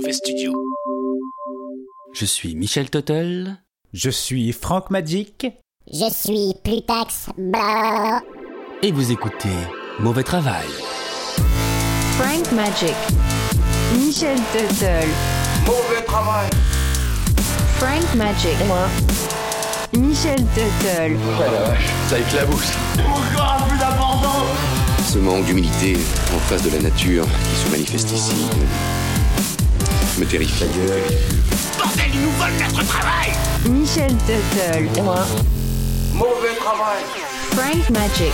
Mauvais Studio. Je suis Michel Tuttle. Je suis Franck Magic. Je suis Plutax. Blah. Et vous écoutez Mauvais Travail. Frank Magic. Michel Tuttle. Mauvais travail. Frank Magic. moi. Michel Tuttle. Oh la vache, ça éclabousse. Encore plus d'abordant Ce manque d'humilité en face de la nature qui se manifeste ici me, terrifie. Bordel, ils nous volent notre travail Michel Tuttle. moi. Mauvais travail. Frank Magic.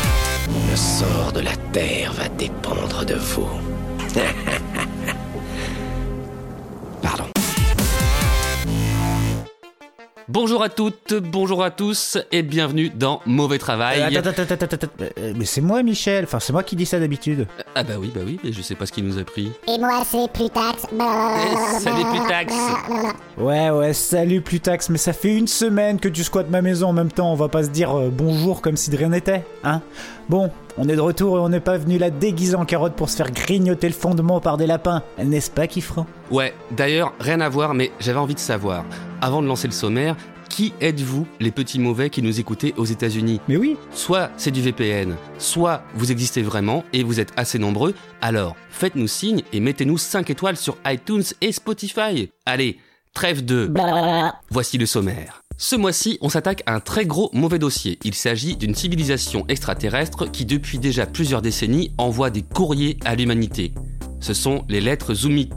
Le sort de la terre va dépendre de vous. Bonjour à toutes, bonjour à tous et bienvenue dans Mauvais Travail. Euh, attends, attends, attends, attends, attends, euh, Mais c'est moi, Michel. Enfin, c'est moi qui dis ça d'habitude. Ah bah oui, bah oui, mais je sais pas ce qui nous a pris. Et moi, c'est Plutax. Salut, Plutax. Ouais, ouais, salut Plutax, mais ça fait une semaine que tu squattes ma maison en même temps. On va pas se dire euh, bonjour comme si de rien n'était, hein? Bon, on est de retour et on n'est pas venu là déguisé en carotte pour se faire grignoter le fondement par des lapins, n'est-ce pas, Kifran? Ouais, d'ailleurs, rien à voir, mais j'avais envie de savoir, avant de lancer le sommaire, qui êtes-vous, les petits mauvais qui nous écoutez aux États-Unis? Mais oui, Soit c'est du VPN, soit vous existez vraiment et vous êtes assez nombreux, alors faites-nous signe et mettez-nous 5 étoiles sur iTunes et Spotify. Allez, trêve de... Voici le sommaire. Ce mois-ci, on s'attaque à un très gros mauvais dossier. Il s'agit d'une civilisation extraterrestre qui, depuis déjà plusieurs décennies, envoie des courriers à l'humanité. Ce sont les lettres Zoomit.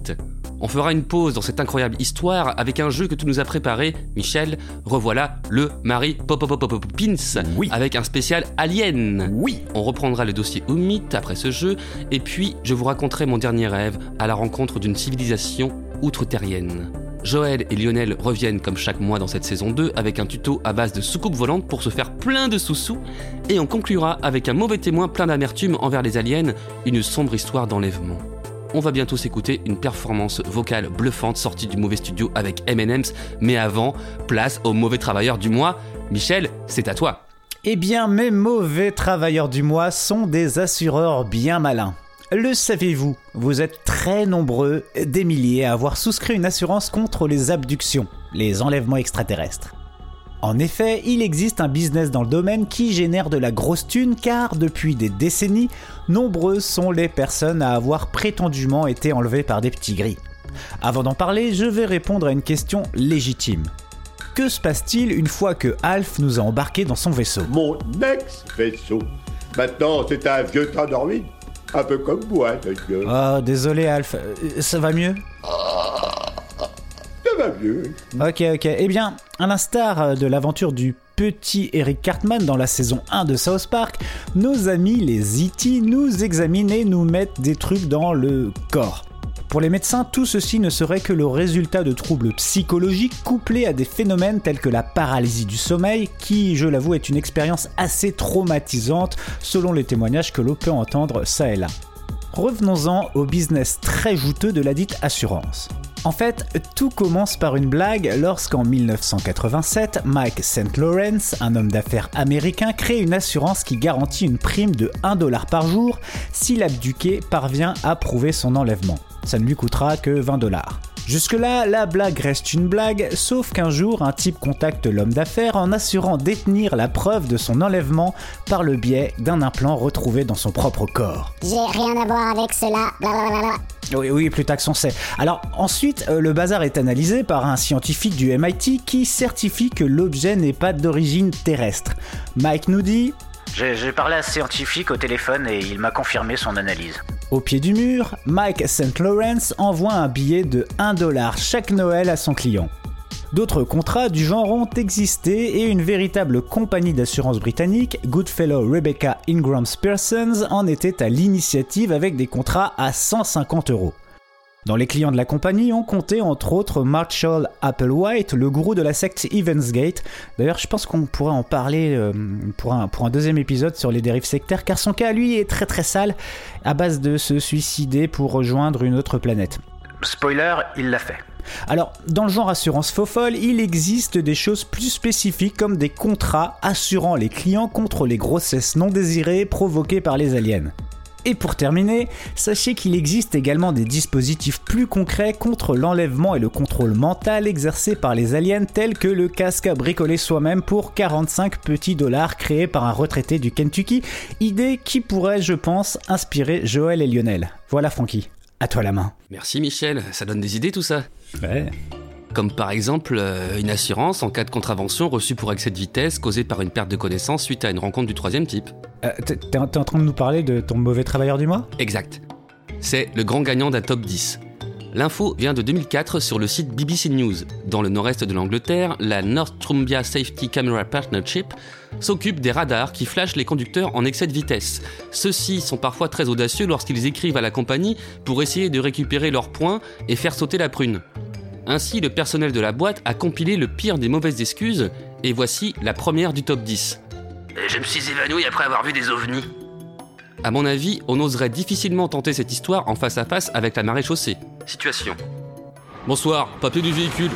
On fera une pause dans cette incroyable histoire avec un jeu que tu nous as préparé, Michel. Revoilà le Marie Popopopopopins Oui. avec un spécial Alien. oui. On reprendra le dossier Oumit après ce jeu, et puis je vous raconterai mon dernier rêve à la rencontre d'une civilisation outre-terrienne. Joël et Lionel reviennent comme chaque mois dans cette saison 2 avec un tuto à base de soucoupes volantes pour se faire plein de sous-sous, et on conclura avec un mauvais témoin plein d'amertume envers les aliens, une sombre histoire d'enlèvement. On va bientôt s'écouter une performance vocale bluffante sortie du mauvais studio avec M&M's, mais avant, place au mauvais travailleur du mois. Michel, c'est à toi. Eh bien, mes mauvais travailleurs du mois sont des assureurs bien malins. Le savez-vous Vous êtes très nombreux, des milliers, à avoir souscrit une assurance contre les abductions, les enlèvements extraterrestres. En effet, il existe un business dans le domaine qui génère de la grosse thune car depuis des décennies, nombreuses sont les personnes à avoir prétendument été enlevées par des petits gris. Avant d'en parler, je vais répondre à une question légitime. Que se passe-t-il une fois que Alf nous a embarqués dans son vaisseau? Mon ex-vaisseau. Maintenant, c'est un vieux androïde. Un peu comme moi, d'ailleurs. Oh, désolé Alf, ça va mieux? Ça va mieux. Ok, ok. Eh bien, à l'instar de l'aventure du petit Eric Cartman dans la saison 1 de South Park, nos amis les E.T. nous examinent et nous mettent des trucs dans le corps. Pour les médecins, tout ceci ne serait que le résultat de troubles psychologiques couplés à des phénomènes tels que la paralysie du sommeil, qui, je l'avoue, est une expérience assez traumatisante selon les témoignages que l'on peut entendre ça et là. Revenons-en au business très juteux de la dite assurance. En fait, tout commence par une blague lorsqu'en 1987, Mike St. Lawrence, un homme d'affaires américain, crée une assurance qui garantit une prime de 1 dollar par jour si l'abduqué parvient à prouver son enlèvement. Ça ne lui coûtera que 20 dollars. Jusque-là, la blague reste une blague, sauf qu'un jour, un type contacte l'homme d'affaires en assurant détenir la preuve de son enlèvement par le biais d'un implant retrouvé dans son propre corps. J'ai rien à voir avec cela. Blablabla. Oui, oui, plus tard qu'on sait. Alors ensuite, euh, le bazar est analysé par un scientifique du MIT qui certifie que l'objet n'est pas d'origine terrestre. Mike nous dit J'ai parlé à un scientifique au téléphone et il m'a confirmé son analyse. Au pied du mur, Mike St. Lawrence envoie un billet de 1 dollar chaque Noël à son client. D'autres contrats du genre ont existé et une véritable compagnie d'assurance britannique, Goodfellow Rebecca Ingram Pearsons, en était à l'initiative avec des contrats à 150 euros. Dans les clients de la compagnie, on comptait entre autres Marshall Applewhite, le gourou de la secte Evansgate. D'ailleurs, je pense qu'on pourrait en parler euh, pour, un, pour un deuxième épisode sur les dérives sectaires, car son cas, lui, est très très sale, à base de se suicider pour rejoindre une autre planète. Spoiler, il l'a fait. Alors, dans le genre assurance faux folle, il existe des choses plus spécifiques comme des contrats assurant les clients contre les grossesses non désirées provoquées par les aliens. Et pour terminer, sachez qu'il existe également des dispositifs plus concrets contre l'enlèvement et le contrôle mental exercé par les aliens tels que le casque à bricoler soi-même pour 45 petits dollars créé par un retraité du Kentucky, idée qui pourrait, je pense, inspirer Joël et Lionel. Voilà Francky, à toi la main. Merci Michel, ça donne des idées tout ça. Ouais. Comme par exemple euh, une assurance en cas de contravention reçue pour excès de vitesse causée par une perte de connaissance suite à une rencontre du troisième type. Euh, t'es en train de nous parler de ton mauvais travailleur du mois? Exact. C'est le grand gagnant d'un top 10. L'info vient de 2004 sur le site BBC News. Dans le nord-est de l'Angleterre, la Northumbria Safety Camera Partnership s'occupe des radars qui flashent les conducteurs en excès de vitesse. Ceux-ci sont parfois très audacieux lorsqu'ils écrivent à la compagnie pour essayer de récupérer leurs points et faire sauter la prune. Ainsi, le personnel de la boîte a compilé le pire des mauvaises excuses, et voici la première du top 10. Je me suis évanoui après avoir vu des ovnis. À mon avis, on oserait difficilement tenter cette histoire en face à face avec la marée chaussée. Situation. Bonsoir, papier du véhicule.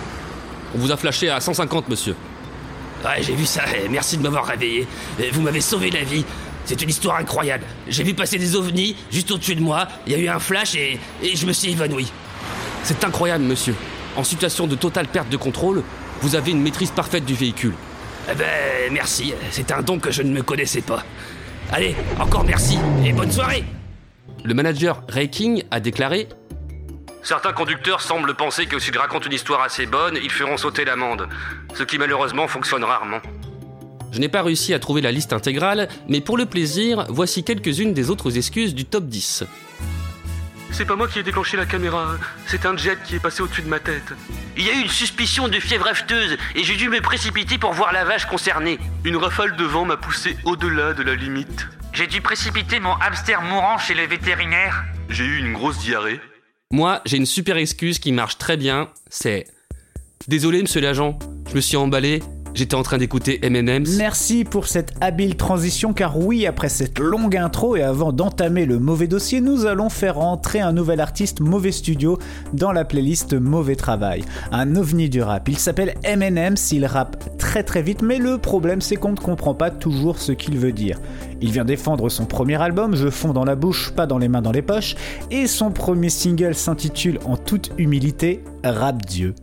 On vous a flashé à 150, monsieur. Ouais, j'ai vu ça, et merci de m'avoir réveillé. Vous m'avez sauvé la vie. C'est une histoire incroyable. J'ai vu passer des ovnis juste au-dessus de moi, il y a eu un flash et, et je me suis évanoui. C'est incroyable, monsieur. En situation de totale perte de contrôle, vous avez une maîtrise parfaite du véhicule. Eh ben, merci, c'est un don que je ne me connaissais pas. Allez, encore merci, et bonne soirée Le manager Ray King a déclaré Certains conducteurs semblent penser que s'ils racontent une histoire assez bonne, ils feront sauter l'amende, ce qui malheureusement fonctionne rarement. Je n'ai pas réussi à trouver la liste intégrale, mais pour le plaisir, voici quelques-unes des autres excuses du top 10. C'est pas moi qui ai déclenché la caméra, c'est un jet qui est passé au-dessus de ma tête. Il y a eu une suspicion de fièvre afteuse et j'ai dû me précipiter pour voir la vache concernée. Une rafale de vent m'a poussé au-delà de la limite. J'ai dû précipiter mon hamster mourant chez le vétérinaire. J'ai eu une grosse diarrhée. Moi, j'ai une super excuse qui marche très bien, c'est... Désolé, monsieur l'agent, je me suis emballé, j'étais en train d'écouter M&M's. Merci pour cette habile transition car oui, après cette longue intro et avant d'entamer le mauvais dossier, nous allons faire entrer un nouvel artiste Mauvais Studio dans la playlist Mauvais Travail. Un ovni du rap. Il s'appelle M&M's, il rappe très très vite mais le problème c'est qu'on ne comprend pas toujours ce qu'il veut dire. Il vient défendre son premier album, Je fonds dans la bouche, pas dans les mains dans les poches, et son premier single s'intitule en toute humilité Rap Dieu.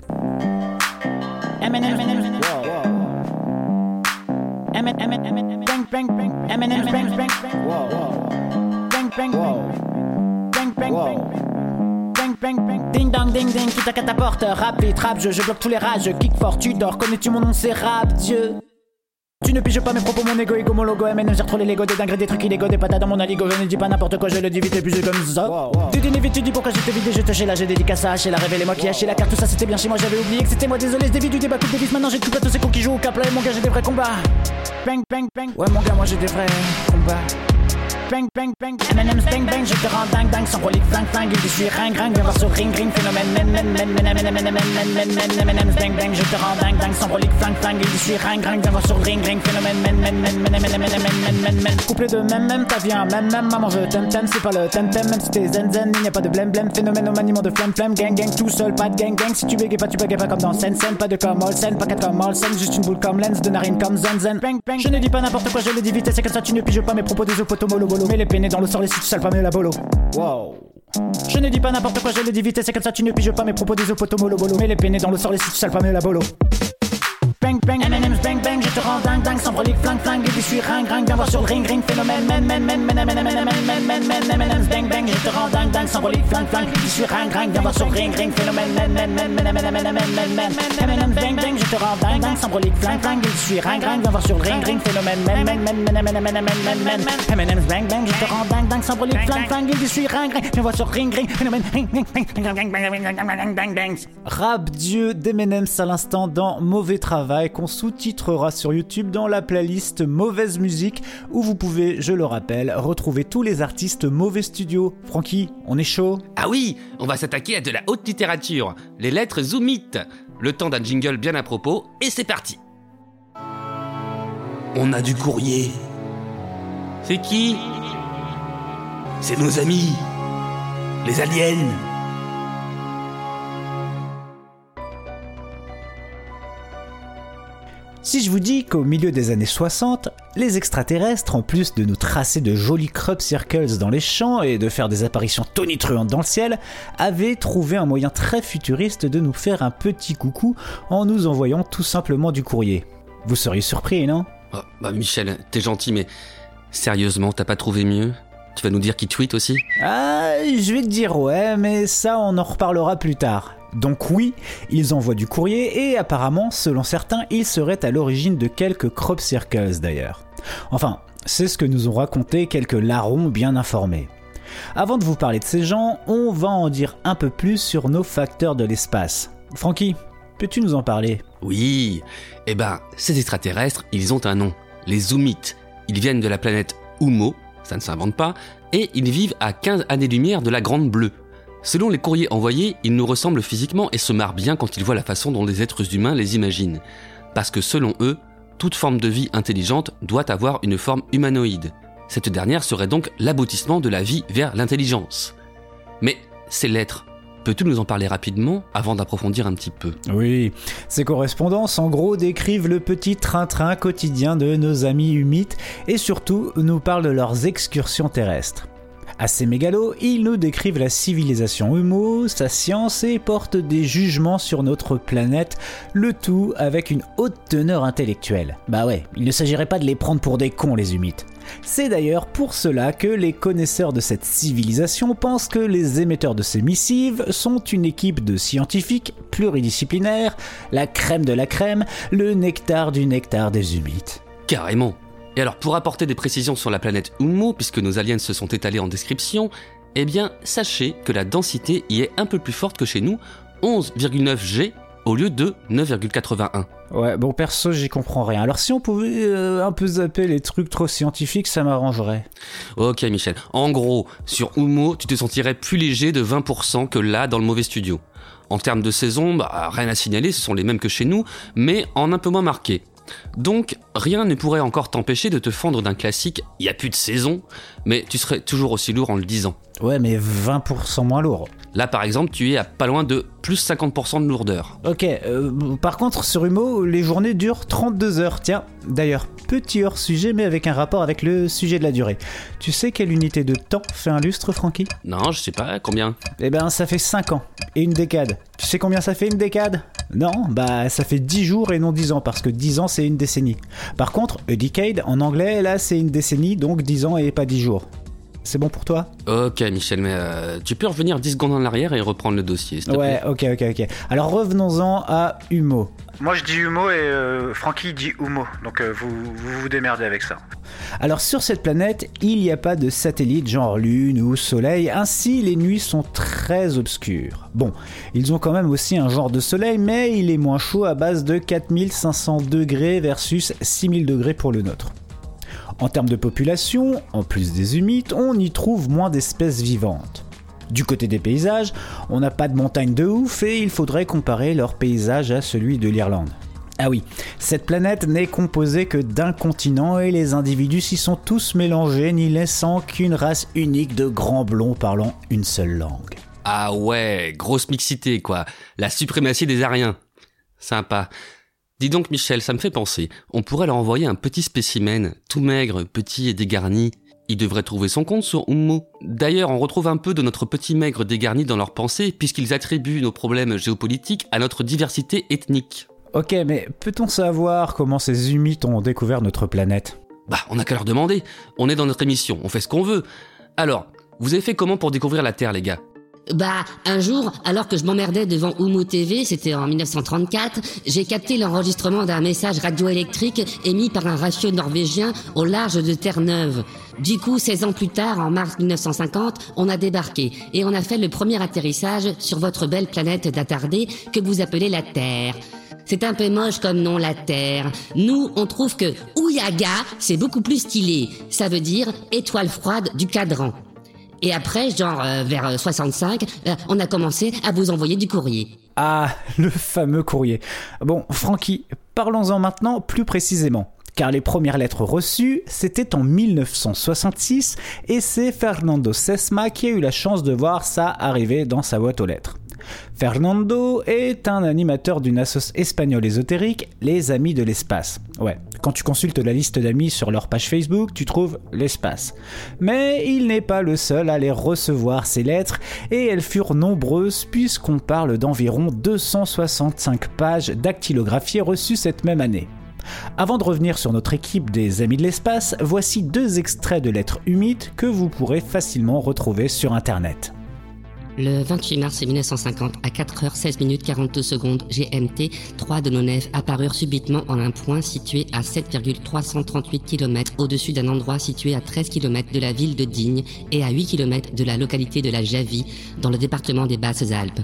Ding dong ding ding, qui t'inquiète ta porte, rapide, rap, je, je bloque tous les rages, je kick fort, tu dors, connais-tu mon nom, c'est rap, Dieu. Tu ne piges pas mes propos, mon ego, ego, mon logo, MN, j'ai trop les Lego, des dingueries, des trucs illégaux, des patates dans mon aligo, je ne dis pas n'importe quoi, je le dis vite et puis c'est comme ça. Tu dis vite, tu dis pourquoi j'étais vidé, je te chez là, j'ai dédicace à H, la révélé moi qui haché la carte, tout ça c'était bien chez moi, j'avais oublié que c'était moi, désolé, je dévie du débat, coupe des vis, maintenant j'ai tout à tous ces cons qui jouent au cap là, et mon gars, j'ai des vrais combats. Bang, bang, bang, ouais, mon gars, moi j'ai des vrais combats. Bang, bang, bang, M&M's bang, bang, je te rends dingue, dingue, sans relique, flingue, flingue, il suis ring, ring, viens voir sur ring, ring, phénomène, men, men, men, men, men, men, men, men, men, men, M&M's bang, bang, je te rends dingue, dingue, sans relique, flingue, flingue, il suis ring, ring, viens voir sur ring, ring, phénomène, men, men, men, men, men, men, men, men, men, couplet de même, même, t'as vu un même, même, maman, je t'aime, t'aime, c'est pas le t'aime, t'aime, même si t'es zen, zen, il n'y a pas de blême, blême, phénomène au maniement de flemme, flemme, gang, gang, tout seul, pas de gang, gang, si tu bégayes pas, tu bégayes pas comme dans scène, scène, pas de comme scène, pas quatre comme scène, juste une boule comme lens, de narine comme zen, zen, je ne dis pas n'importe quoi, je le dis vite, c'est comme ça, tu ne piges pas mes propos des opotos, mets les pénés dans le sort, les si tu sales pas, mais la bolo. Wow. Je ne dis pas n'importe quoi, je le dis vite, c'est comme ça, tu ne piges pas mes propos des opotos, molo, bolo, mets les pénés dans le sort, les si tu sales pas, mais la bolo. Bang bang M&M's bang bang je te rends dingue dingue sans flingue et suis ring ring viens sur le ring ring phénomène men men men men men men men men men men bang bang je te rends dingue dingue sans flingue flingue suis ring ring viens sur le ring ring phénomène men men men men men men men men bang bang je te rends dingue dingue sans flingue flingue suis ring ring viens sur le ring ring phénomène men men men men men men men men M&M's bang bang je te rends dingue dingue sans flingue flingue ring ring viens sur ring ring phénomène ring ring bang bang Rap Dieu d'M&M's à l'instant dans Mauvais Travail qu'on sous-titrera sur YouTube dans la playlist Mauvaise Musique où vous pouvez, je le rappelle, retrouver tous les artistes Mauvais Studio. Francky, on est chaud? Ah oui, on va s'attaquer à de la haute littérature, les lettres zoomites. Le temps d'un jingle bien à propos, et c'est parti. On a du courrier. C'est qui? C'est nos amis. Les aliens. Si je vous dis qu'au milieu des années 60, les extraterrestres, en plus de nous tracer de jolis crop circles dans les champs et de faire des apparitions tonitruantes dans le ciel, avaient trouvé un moyen très futuriste de nous faire un petit coucou en nous envoyant tout simplement du courrier. Vous seriez surpris, non? Oh, bah Michel, t'es gentil, mais sérieusement, t'as pas trouvé mieux? Tu vas nous dire qui tweet aussi? Ah, je vais te dire ouais, mais ça on en reparlera plus tard. Donc oui, ils envoient du courrier et apparemment, selon certains, ils seraient à l'origine de quelques crop circles d'ailleurs. Enfin, c'est ce que nous ont raconté quelques larrons bien informés. Avant de vous parler de ces gens, on va en dire un peu plus sur nos facteurs de l'espace. Francky, peux-tu nous en parler? Oui, eh ben, ces extraterrestres, ils ont un nom, les Zoomites. Ils viennent de la planète Oumo, ça ne s'invente pas, et ils vivent à 15 années-lumière de la Grande Bleue. Selon les courriers envoyés, ils nous ressemblent physiquement et se marrent bien quand ils voient la façon dont les êtres humains les imaginent. Parce que selon eux, toute forme de vie intelligente doit avoir une forme humanoïde. Cette dernière serait donc l'aboutissement de la vie vers l'intelligence. Mais ces lettres, peux-tu nous en parler rapidement avant d'approfondir un petit peu? Oui, ces correspondances en gros décrivent le petit train-train quotidien de nos amis humites et surtout nous parlent de leurs excursions terrestres. Assez mégalo, ils nous décrivent la civilisation humo, sa science et portent des jugements sur notre planète, le tout avec une haute teneur intellectuelle. Bah ouais, il ne s'agirait pas de les prendre pour des cons les humites. C'est d'ailleurs pour cela que les connaisseurs de cette civilisation pensent que les émetteurs de ces missives sont une équipe de scientifiques pluridisciplinaires, la crème de la crème, le nectar du nectar des humites. Carrément et alors, pour apporter des précisions sur la planète Ummo, puisque nos aliens se sont étalés en description, eh bien, sachez que la densité y est un peu plus forte que chez nous, 11,9 G au lieu de 9,81. Ouais, bon, perso, j'y comprends rien. Alors, si on pouvait euh, un peu zapper les trucs trop scientifiques, ça m'arrangerait. Ok, Michel. En gros, sur Ummo, tu te sentirais plus léger de 20% que là, dans le mauvais studio. En termes de saison, bah, rien à signaler, ce sont les mêmes que chez nous, mais en un peu moins marqué. Donc, rien ne pourrait encore t'empêcher de te fendre d'un classique « y a plus de saison », mais tu serais toujours aussi lourd en le disant. Ouais, mais 20% moins lourd. Là, par exemple, tu es à pas loin de plus 50% de lourdeur. Ok, euh, par contre, sur Humo, les journées durent 32 heures. Tiens, d'ailleurs, petit hors sujet, mais avec un rapport avec le sujet de la durée. Tu sais quelle unité de temps fait un lustre, Francky? Non, je sais pas, combien? Eh ben, ça fait 5 ans. Et une décade. Tu sais combien ça fait une décade? Non, bah, ça fait 10 jours et non 10 ans, parce que 10 ans, c'est une décennie. Par contre, a decade, en anglais, là, c'est une décennie, donc 10 ans et pas 10 jours. C'est bon pour toi? Ok, Michel, mais euh, tu peux revenir 10 secondes en arrière et reprendre le dossier, s'il te Ouais, plaît. ok, ok, ok. Alors revenons-en à Humo. Moi je dis Humo et euh, Francky dit Humo, donc euh, vous, vous vous démerdez avec ça. Alors sur cette planète, il n'y a pas de satellite genre Lune ou Soleil, ainsi les nuits sont très obscures. Bon, ils ont quand même aussi un genre de soleil, mais il est moins chaud à base de 4500 degrés versus 6000 degrés pour le nôtre. En termes de population, en plus des humides, on y trouve moins d'espèces vivantes. Du côté des paysages, on n'a pas de montagnes de ouf et il faudrait comparer leur paysage à celui de l'Irlande. Ah oui, cette planète n'est composée que d'un continent et les individus s'y sont tous mélangés, n'y laissant qu'une race unique de grands blonds parlant une seule langue. Ah ouais, grosse mixité, quoi. La suprématie des Ariens. Sympa. Dis donc, Michel, ça me fait penser. On pourrait leur envoyer un petit spécimen, tout maigre, petit et dégarni. Il devrait trouver son compte sur Ummo. D'ailleurs, on retrouve un peu de notre petit maigre dégarni dans leurs pensées, puisqu'ils attribuent nos problèmes géopolitiques à notre diversité ethnique. Ok, mais peut-on savoir comment ces humites ont découvert notre planète? Bah, on n'a qu'à leur demander. On est dans notre émission, on fait ce qu'on veut. Alors, vous avez fait comment pour découvrir la Terre, les gars? Bah, un jour, alors que je m'emmerdais devant Oumu TV, c'était en 1934, j'ai capté l'enregistrement d'un message radioélectrique émis par un ratio norvégien au large de Terre-Neuve. Du coup, 16 ans plus tard, en mars 1950, on a débarqué et on a fait le premier atterrissage sur votre belle planète d'attardé que vous appelez la Terre. C'est un peu moche comme nom, la Terre. Nous, on trouve que Ouyaga, c'est beaucoup plus stylé. Ça veut dire étoile froide du cadran. Et après, genre euh, vers 65, euh, on a commencé à vous envoyer du courrier. Ah, le fameux courrier. Bon, Francky, parlons-en maintenant plus précisément. Car les premières lettres reçues, c'était en 1966 et c'est Fernando Sesma qui a eu la chance de voir ça arriver dans sa boîte aux lettres. Fernando est un animateur d'une assoce espagnole ésotérique, les Amis de l'espace. Ouais, quand tu consultes la liste d'amis sur leur page Facebook, tu trouves l'espace. Mais il n'est pas le seul à les recevoir ces lettres, et elles furent nombreuses puisqu'on parle d'environ 265 pages dactylographiées reçues cette même année. Avant de revenir sur notre équipe des Amis de l'espace, voici deux extraits de lettres humides que vous pourrez facilement retrouver sur Internet. Le 28 mars 1950, à 4h16 minutes 42 secondes GMT, trois de nos nefs apparurent subitement en un point situé à 7,338 km au-dessus d'un endroit situé à 13 km de la ville de Digne et à 8 km de la localité de la Javie, dans le département des Basses-Alpes.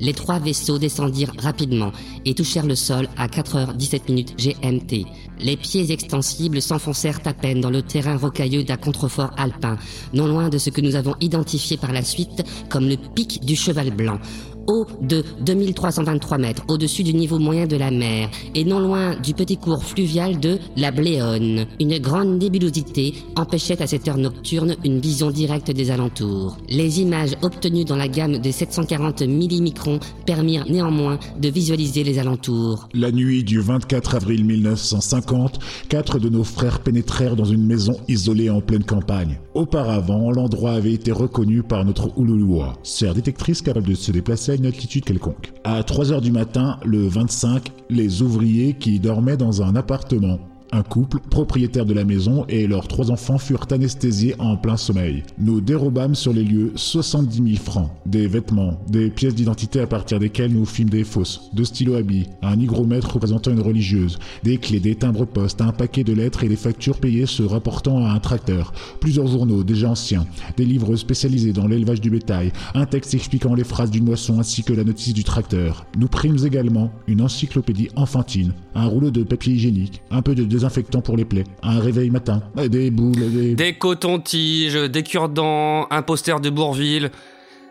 Les trois vaisseaux descendirent rapidement et touchèrent le sol à 4h17 minutes GMT. Les pieds extensibles s'enfoncèrent à peine dans le terrain rocailleux d'un contrefort alpin, non loin de ce que nous avons identifié par la suite comme le pic du Cheval Blanc haut de 2323 mètres au-dessus du niveau moyen de la mer et non loin du petit cours fluvial de la Bléone. Une grande nébulosité empêchait à cette heure nocturne une vision directe des alentours. Les images obtenues dans la gamme des 740 millimicrons permirent néanmoins de visualiser les alentours. La nuit du 24 avril 1950, quatre de nos frères pénétrèrent dans une maison isolée en pleine campagne. Auparavant, l'endroit avait été reconnu par notre Ululua, serre détectrice capable de se déplacer à une altitude quelconque. À 3 heures du matin, le 25, les ouvriers qui dormaient dans un appartement un couple, propriétaire de la maison, et leurs trois enfants furent anesthésiés en plein sommeil. Nous dérobâmes sur les lieux 70 000 francs, des vêtements, des pièces d'identité à partir desquelles nous fîmes des fausses, deux stylos habits, un hygromètre représentant une religieuse, des clés, des timbres postes, un paquet de lettres et des factures payées se rapportant à un tracteur, plusieurs journaux déjà anciens, des livres spécialisés dans l'élevage du bétail, un texte expliquant les phrases d'une moisson ainsi que la notice du tracteur. Nous prîmes également une encyclopédie enfantine, un rouleau de papier hygiénique, un peu de désinfectant pour les plaies, un réveil matin, des boules, des... Des cotons-tiges, des cure-dents, un poster de Bourville.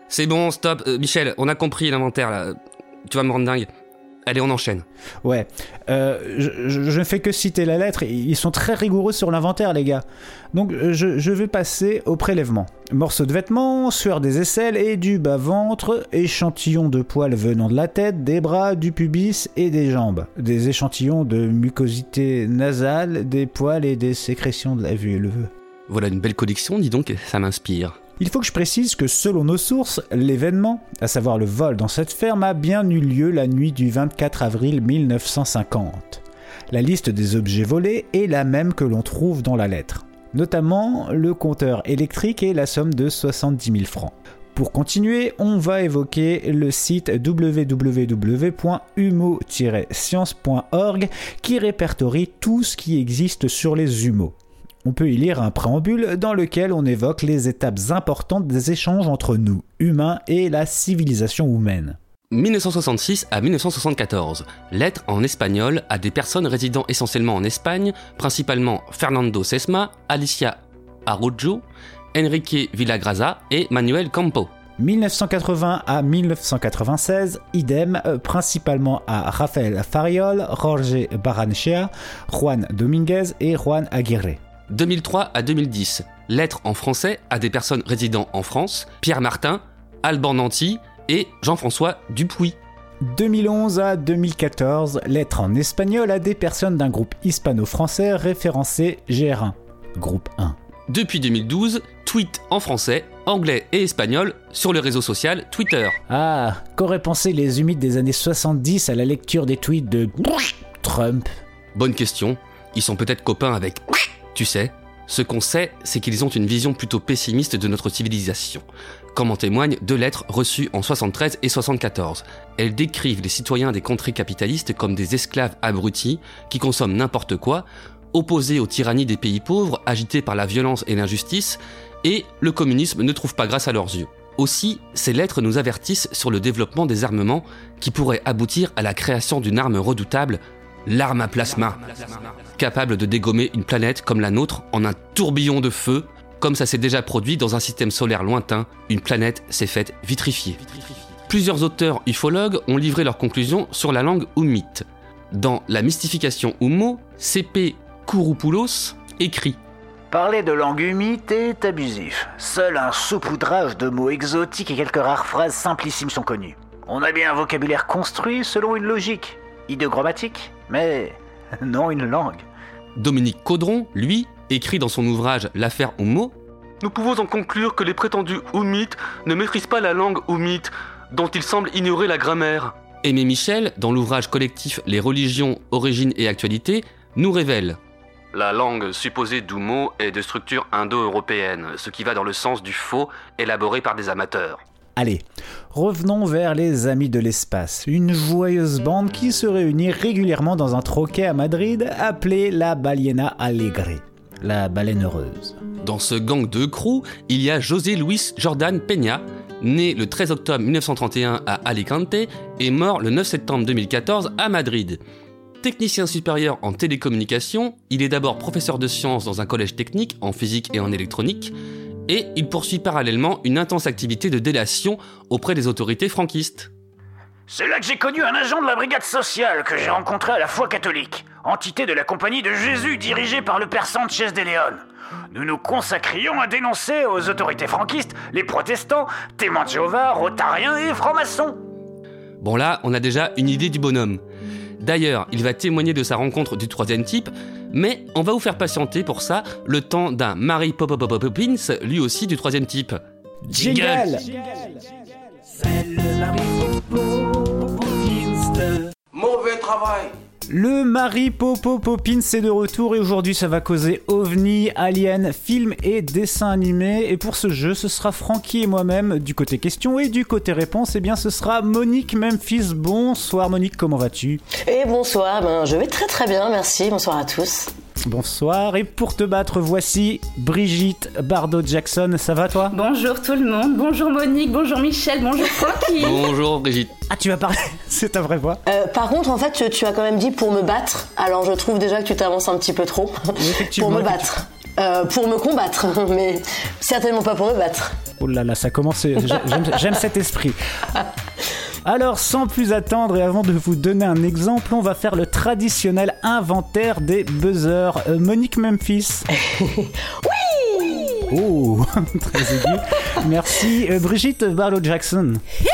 C'est bon, stop. Euh, Michel, on a compris l'inventaire là. Tu vas me rendre dingue. Allez, on enchaîne. Ouais, euh, je, ne fais que citer la lettre, ils sont très rigoureux sur l'inventaire les gars. Donc je, je vais passer au prélèvement. Morceaux de vêtements, sueur des aisselles et du bas-ventre, échantillons de poils venant de la tête, des bras, du pubis et des jambes. Des échantillons de mucosité nasale, des poils et des sécrétions de la vulve. Voilà une belle collection, dis donc, ça m'inspire. Il faut que je précise que selon nos sources, l'événement, à savoir le vol dans cette ferme, a bien eu lieu la nuit du 24 avril 1950. La liste des objets volés est la même que l'on trouve dans la lettre, notamment le compteur électrique et la somme de 70 000 francs. Pour continuer, on va évoquer le site www.humo-science.org qui répertorie tout ce qui existe sur les humots. On peut y lire un préambule dans lequel on évoque les étapes importantes des échanges entre nous, humains, et la civilisation humaine. 1966 à 1974. Lettre en espagnol à des personnes résidant essentiellement en Espagne, principalement Fernando Sesma, Alicia Araujo, Enrique Villagraza et Manuel Campo. 1980 à 1996, idem, euh, principalement à Rafael Fariol, Jorge Barranchea, Juan Dominguez et Juan Aguirre. 2003 à 2010. Lettre en français à des personnes résidant en France, Pierre Martin, Alban Nanty et Jean-François Dupuis. 2011 à 2014, lettre en espagnol à des personnes d'un groupe hispano-français référencé GR1, groupe 1. Depuis 2012, tweet en français, anglais et espagnol sur le réseau social Twitter. Ah, qu'auraient pensé les humides des années 70 à la lecture des tweets de Trump? Bonne question. Ils sont peut-être copains avec. Tu sais, ce qu'on sait, c'est qu'ils ont une vision plutôt pessimiste de notre civilisation. Comme en témoignent deux lettres reçues en 73 et 74. Elles décrivent les citoyens des contrées capitalistes comme des esclaves abrutis qui consomment n'importe quoi, opposés aux tyrannies des pays pauvres, agités par la violence et l'injustice, et le communisme ne trouve pas grâce à leurs yeux. Aussi, ces lettres nous avertissent sur le développement des armements qui pourraient aboutir à la création d'une arme redoutable, l'arme à plasma, capable de dégommer une planète comme la nôtre en un tourbillon de feu, comme ça s'est déjà produit dans un système solaire lointain, une planète s'est faite vitrifier. Plusieurs auteurs ufologues ont livré leurs conclusions sur la langue oumite. Dans La mystification Oumo, C.P. Kouroupoulos écrit Parler de langue humide est abusif. Seul un saupoudrage de mots exotiques et quelques rares phrases simplissimes sont connus. On a bien un vocabulaire construit selon une logique, idéogrammatique, mais non une langue. Dominique Caudron, lui, écrit dans son ouvrage L'affaire Homo Nous pouvons en conclure que les prétendus Oumites ne maîtrisent pas la langue Oumite, dont ils semblent ignorer la grammaire. Aimé Michel, dans l'ouvrage collectif Les religions, origines et actualités, nous révèle La langue supposée d'Oumo est de structure indo-européenne, ce qui va dans le sens du faux élaboré par des amateurs. Allez, revenons vers les Amis de l'espace, une joyeuse bande qui se réunit régulièrement dans un troquet à Madrid appelé la Baliena Alegre, la baleine heureuse. Dans ce gang de crew, il y a José Luis Jordan Peña, né le 13 octobre 1931 à Alicante et mort le 9 septembre 2014 à Madrid. Technicien supérieur en télécommunication, il est d'abord professeur de sciences dans un collège technique en physique et en électronique, et il poursuit parallèlement une intense activité de délation auprès des autorités franquistes. C'est là que j'ai connu un agent de la brigade sociale que j'ai rencontré à la foi catholique, entité de la compagnie de Jésus dirigée par le père Sanchez de Leon. Nous nous consacrions à dénoncer aux autorités franquistes les protestants, témoins de Jéhovah, rotariens et francs-maçons. Bon là, on a déjà une idée du bonhomme. D'ailleurs, il va témoigner de sa rencontre du troisième type, mais on va vous faire patienter pour ça le temps d'un Mary Poppins, lui aussi du troisième type. Jingle Mauvais travail. Le Marie Popo Popin c'est de retour et aujourd'hui ça va causer OVNI, Alien, film et dessin animé. Et pour ce jeu, ce sera Francky et moi-même du côté question et du côté réponse, et bien ce sera Monique Memphis. Bonsoir Monique, comment vas-tu? Et bonsoir, ben, je vais très très bien, merci, bonsoir à tous. Bonsoir, et pour te battre, voici Brigitte Bardot-Jackson, ça va toi? Bonjour tout le monde, bonjour Monique, bonjour Michel, bonjour Francky. Bonjour Brigitte. Ah, tu vas parler C'est ta vraie voix Euh, par contre, en fait, tu, tu as quand même dit pour me battre, alors je trouve déjà que tu t'avances un petit peu trop. pour me battre. Euh, pour me combattre, mais certainement pas pour me battre. Oh là là, ça commence. J'aime j'aime cet esprit. Alors, sans plus attendre et avant de vous donner un exemple, on va faire le traditionnel inventaire des buzzers. Euh, Monique Memphis. oui Oh, très aigu. Merci. Euh, Brigitte Barlow-Jackson.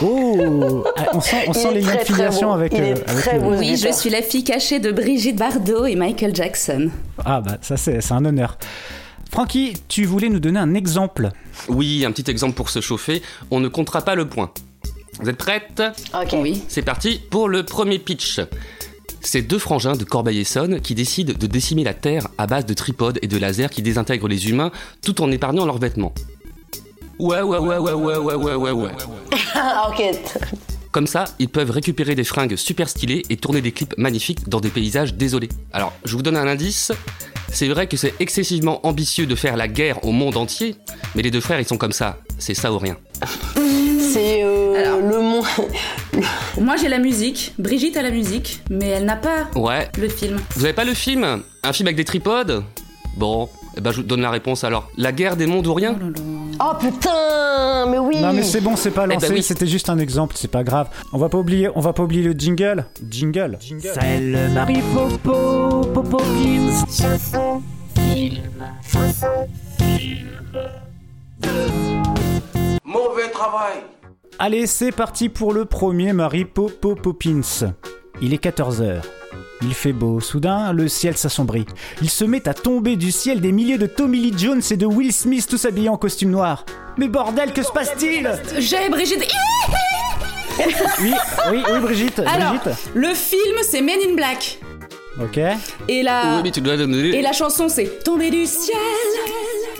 Oh, ah, on sent, on les liens beau. avec. Il est euh, avec le-. Oui, je suis la fille cachée de Brigitte Bardot et Michael Jackson. Ah bah ça c'est c'est un honneur. Francky, tu voulais nous donner un exemple. Oui, un petit exemple pour se chauffer. On ne comptera pas le point. Vous êtes prêtes Ok. Oui. C'est parti pour le premier pitch. C'est deux frangins de Corbeil-Essonne qui décident de décimer la Terre à base de tripodes et de lasers qui désintègrent les humains tout en épargnant leurs vêtements. Ouais, ouais, ouais, ouais, ouais, ouais, ouais, ouais, ouais. Ok. Comme ça, ils peuvent récupérer des fringues super stylées et tourner des clips magnifiques dans des paysages désolés. Alors, je vous donne un indice. C'est vrai que c'est excessivement ambitieux de faire la guerre au monde entier, mais les deux frères, ils sont comme ça. C'est ça ou rien. C'est euh, le monde. Moi j'ai la musique, Brigitte a la musique, mais elle n'a pas Ouais. le film. Vous avez pas le film? Un film avec des tripodes? Bon, eh ben je vous donne la réponse alors. La guerre des mondes ou rien Oh putain, mais oui Non mais c'est bon, c'est pas Eh ben lancé, oui. c'était juste un exemple, c'est pas grave. On va pas oublier, on va pas oublier le jingle. Jingle. C'est le Marie Popo Popopins. Chanson, film, chanson, Mauvais travail. Allez, c'est parti pour le premier Marie Popo Popins. Il est 14h. Il fait beau. Soudain, le ciel s'assombrit. Il se met à tomber du ciel des milliers de Tommy Lee Jones et de Will Smith tous habillés en costume noir. Mais bordel, que se passe-t-il? J'ai Brigitte. Oui, oui, oui, Brigitte. Alors, Brigitte. le film c'est Men in Black. Ok. Et la, Oui, mais tu dois donner. et la chanson c'est Tomber du ciel.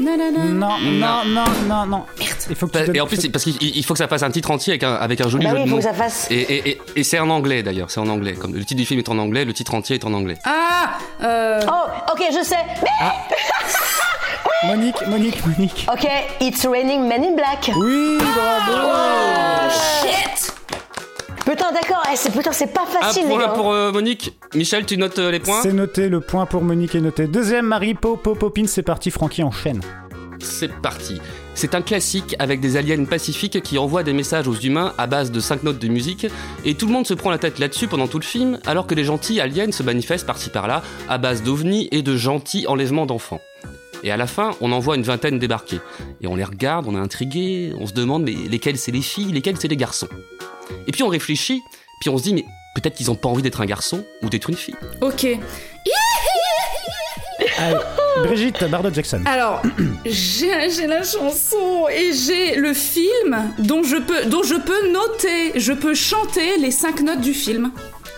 Non, non, non, non, non. Il faut que donnes- Et en plus, c'est parce qu'il il faut que ça fasse un titre entier avec un, avec un joli Bah jeu oui, de il faut mots. que ça fasse. Et, et, et, et c'est en anglais d'ailleurs, c'est en anglais. Comme le titre du film est en anglais, le titre entier est en anglais. Ah euh, Oh, ok, je sais. Mais Monique, Monique, Monique. ok, it's raining men in black. Oui, bravo. Shit Putain, d'accord, eh, c'est putain, c'est pas Un facile, les point gars. pour euh, Monique. Michel, tu notes euh, les points C'est noté, le point pour Monique est noté. Deuxième, Marie Popo Popins, c'est parti, Francky enchaîne. C'est parti. C'est un classique avec des aliens pacifiques qui envoient des messages aux humains à base de 5 notes de musique, et tout le monde se prend la tête là-dessus pendant tout le film, alors que les gentils aliens se manifestent par-ci par-là à base d'ovnis et de gentils enlèvements d'enfants. Et à la fin, on en voit une vingtaine débarquer. Et on les regarde, on est intrigué, on se demande mais lesquels c'est les filles, lesquels c'est les garçons? Et puis on réfléchit, puis on se dit mais peut-être qu'ils ont pas envie d'être un garçon ou d'être une fille. Ok. Brigitte Bardot Jackson. Alors, j'ai j'ai la chanson et j'ai le film dont je peux dont je peux noter, je peux chanter les cinq notes du film.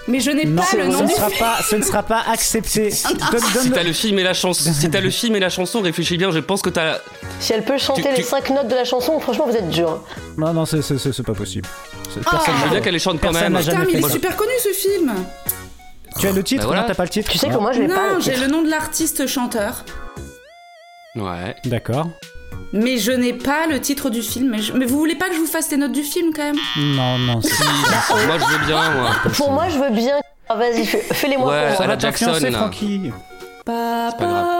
Mais je n'ai pas le ce, nom ne du sera film. pas, ce ne sera pas accepté. Donne- donne- Si t'as le film et la chanson, si t'as le film et la chanson, réfléchis bien. Je pense que t'as. Si elle peut chanter Tu- les tu- 5 notes de la chanson, franchement, vous êtes dur. Non, non, c'est- pas possible. C'est- Personne Je veux bien qu'elle les chante quand Personne même. Putain, mais il est super connu ce film. Tu as le titre Bah voilà. Non, t'as pas le titre Tu sais que moi, je l'ai pas. Non, j'ai le nom de l'artiste chanteur. Ouais. D'accord. Mais je n'ai pas le titre du film. Mais, je- mais vous voulez pas que je vous fasse les notes du film quand même? Non, non. c'est- moi je veux bien, moi. Pour moi, je veux bien. Ah, Vas-y, fais- fais-les-moi Ouais, pour ça moi. va va Jackson. Francky. Pa, pas grave.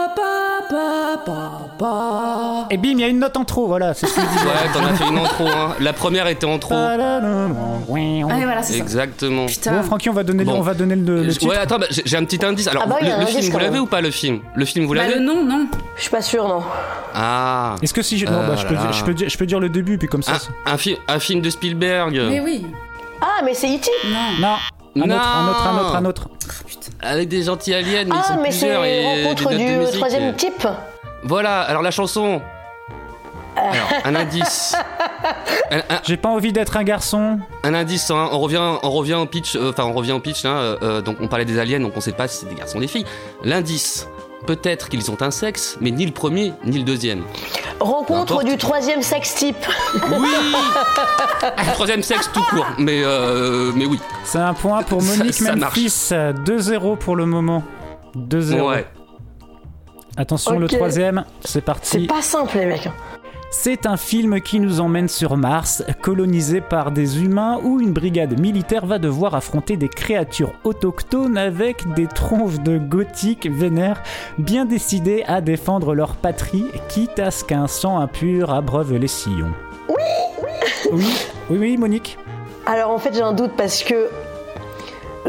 Pa, pa, pa, pa. Et bim, il y a une note en trop, voilà, c'est ce que je disais. Ouais, t'en as fait une en trop. Hein. La première était en trop. Allez, voilà, c'est ça. Exactement. Putain. Bon, Francky, on va donner, le- Bon. on va donner le, le Je- titre. Ouais, attends, bah, j'ai j'ai un petit indice. Alors, Ah bah, il y a le, un le indice, film, vous quand l'avez même. ou pas le film? Le film, vous Bah, l'avez? le nom, non. Je suis pas sûre, non. Ah. Est-ce que si je. Non, bah, je, peux Euh, dire, je, peux dire, je peux dire le début, puis comme ça. c'est- Un, un, fi- un film de Spielberg. Mais oui. Ah, mais c'est E.T. Non. Non, un Non. autre, un autre, un autre, un autre. Avec des gentils aliens, mais ils Ah, sont mais c'est plusieurs et des notes du musique. troisième type. Voilà, alors la chanson. Alors, un indice. J'ai pas envie d'être un garçon. un indice, hein, on revient, on revient au pitch, euh, enfin on revient au pitch, hein, euh, euh, donc on parlait des aliens, donc on sait pas si c'est des garçons ou des filles. L'indice, peut-être qu'ils ont un sexe, mais ni le premier, ni le deuxième. Rencontre N'importe. du troisième sex type. Oui Troisième sexe tout court, mais, euh, mais oui. C'est un point pour Monique ça marche. Memphis. 2-0 pour le moment. 2-0. Ouais. Attention, le troisième, c'est C'est parti. pas simple, les mecs. C'est un film qui nous emmène sur Mars, colonisé par des humains, où une brigade militaire va devoir affronter des créatures autochtones avec des tronches de gothique vénères, bien décidés à défendre leur patrie, quitte à ce qu'un sang impur abreuve les sillons. Oui Oui, oui, oui, Monique Alors, en fait, j'ai un doute parce que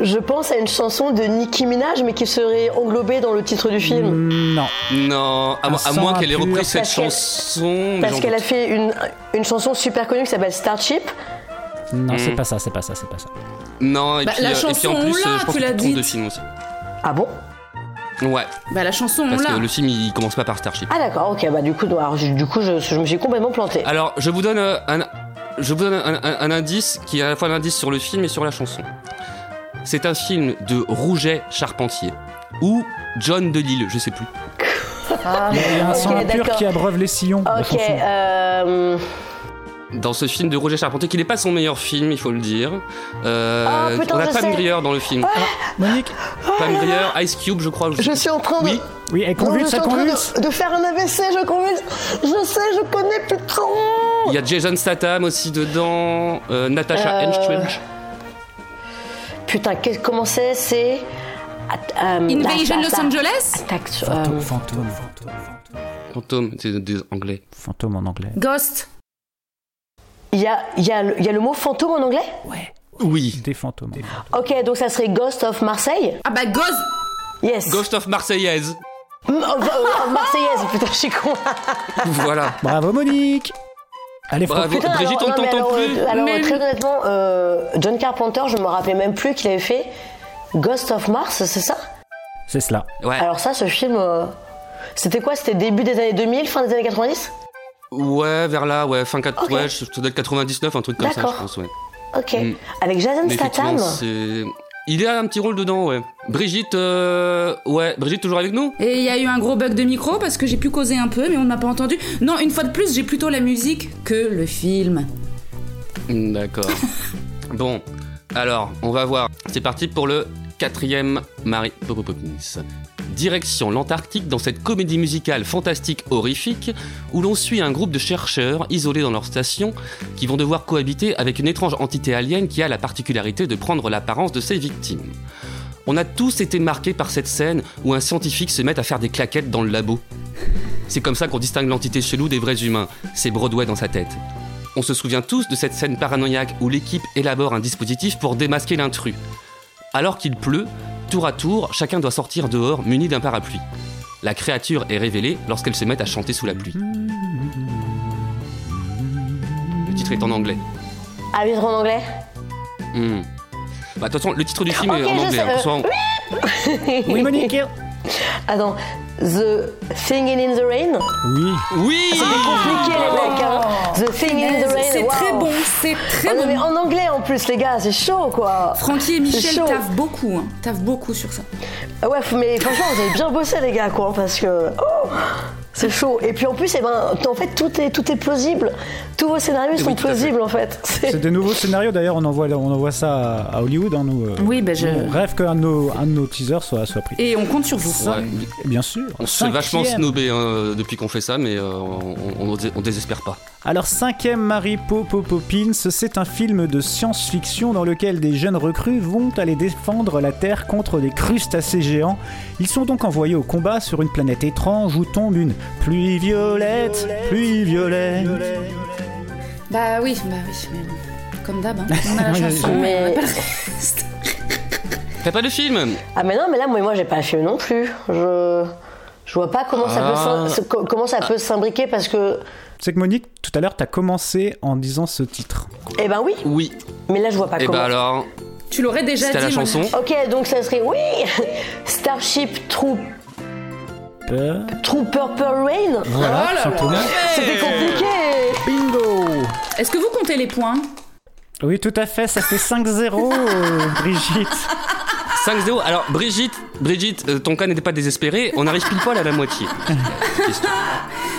je pense à une chanson de Nicki Minaj, mais qui serait englobée dans le titre du film. Mm, Non. Non, à, moins qu'elle ait repris cette Parce chanson. Parce qu'elle a fait une, une chanson super connue qui s'appelle Starship. Non, Mm. c'est pas ça, c'est pas ça, c'est pas ça. Non, et Bah, puis, la euh, et puis chanson, en on plus, l'a, euh, je tu pense l'as qu'il trompe de film aussi. Ah bon? Ouais, Bah, la chanson, on parce que le film il commence pas par Starship. Ah d'accord, ok, bah du coup, non, alors, je- du coup je, je me suis complètement planté. Alors, je vous donne euh, un, je vous donne un, un- un indice qui est à la fois un indice sur le film et sur la chanson. C'est un film de Rouget Charpentier ou John Delisle, je sais plus. Ah, Il y a un sang impur qui abreuve les sillons. Ok, chanson. euh... Dans ce film de Roger Charpentier, qui n'est pas son meilleur film, il faut le dire. Euh, Ah, putain, on a Pam. Grier dans le film. Monique Pam Grier, Ice Cube, je crois. Je suis en train de... Oui. Oui, elle Non, je convulse, suis elle en train convulse de, de faire un AVC, je convulse. Je sais, je connais, putain. Il y a Jason Statham aussi dedans, euh, Natasha Euh, Henstridge. Putain, comment c'est C'est... Euh, Invasion Los Angeles Attaque, euh, Fantôme, fantôme, Fantôme, c'est des anglais. fantôme en anglais. Ghost. Il y a, il y, a y a le mot fantôme en anglais? Oui. Des fantômes. Ok, donc ça serait Ghost of Marseille? Ah bah, Ghost. Yes. Ghost of Marseillaise. Oh, oh, oh, Marseillaise, putain, je suis con. voilà. Bravo Monique Allez, Bravo. Brigitte, on non, t'entend alors, plus Alors, Mais- très honnêtement, euh, John Carpenter, je me rappelais même plus qu'il avait fait Ghost of Mars, c'est ça? C'est cela. Ouais. Alors ça, ce film, euh, c'était quoi? C'était début des années 2000, fin des années 90 Ouais, vers là, ouais, fin 4, Ok. ouais, ça doit être 99, un truc comme ça, je pense, ouais. Ok. Mm. Avec Jason Statham? c'est. Il a un petit rôle dedans, ouais. Brigitte, euh... ouais, Brigitte toujours avec nous? Et il y a eu un gros bug de micro parce que j'ai pu causer un peu, mais on n'a pas entendu. Non, une fois de plus, j'ai plutôt la musique que le film. D'accord. bon, alors, on va voir. C'est parti pour le quatrième Marie Popoponis. Direction l'Antarctique dans cette comédie musicale fantastique horrifique où l'on suit un groupe de chercheurs isolés dans leur station qui vont devoir cohabiter avec une étrange entité alien qui a la particularité de prendre l'apparence de ses victimes. On a tous été marqués par cette scène où un scientifique se met à faire des claquettes dans le labo. C'est comme ça qu'on distingue l'entité chelou des vrais humains. C'est Broadway dans sa tête. On se souvient tous de cette scène paranoïaque où l'équipe élabore un dispositif pour démasquer l'intrus. Alors qu'il pleut, tour à tour, chacun doit sortir dehors muni d'un parapluie. La créature est révélée lorsqu'elle se met à chanter sous la pluie. Le titre est en anglais. Ah oui, c'est en anglais Hmm. Bah, de toute façon, le titre du film est en anglais. sais, hein, ce soit euh, Oui, Monique Attends, The Singing in the Rain Oui. Oui C'était compliqué les mecs, hein. The Singing in the Rain. C'est très bon, c'est très Oh non, bon. mais en anglais en plus, les gars, c'est chaud quoi. Francky et C'est Michel taffent beaucoup, hein. taffent beaucoup sur ça. Ah Ouais, mais franchement, vous avez bien bossé les gars, quoi, parce que oh, c'est chaud. Et puis en plus, eh ben, en fait, tout est, tout est plausible. Tous vos scénarios sont plausibles en fait. C'est des nouveaux scénarios d'ailleurs, on envoie, on envoie ça à Hollywood, hein, nous. euh. Oui, ben je- On rêve qu'un de nos, un de nos teasers soit, soit pris. Et on compte sur vous. Ouais. Bien sûr. On se fait vachement snober hein, depuis qu'on fait ça, mais euh, on, on, on désespère pas. Alors, cinquième Mary c'est un film de science-fiction dans lequel des jeunes recrues vont aller défendre la Terre contre des crustacés géants. Ils sont donc envoyés au combat sur une planète étrange où tombe une pluie violette, pluie violette. Bah oui, bah oui, mais bon. Comme d'hab, hein. on a la Oui, chanson, mais- mais on a pas le reste. T'as pas de film? Ah mais non, mais là, moi, moi j'ai pas le film non plus. Je, je vois pas comment ça peut, Ah. comment ça peut s'imbriquer parce que, C'est que Monique, tout à l'heure, t'as commencé en disant ce titre. eh ben oui. Oui. Mais là, je vois pas Et comment. bah alors, Tu l'aurais déjà dit. c'était la Monique. chanson. Ok, donc ça serait oui, Starship Troop. Trooper Purple Rain. Voilà, Oh là tout là. simplement. C'était compliqué. Bingo Est-ce que vous comptez les points? Oui, tout à fait, ça fait 5-0, euh, Brigitte. 5-0. Alors, Brigitte, Brigitte, euh, ton cas n'était pas désespéré. On arrive pile poil à la moitié.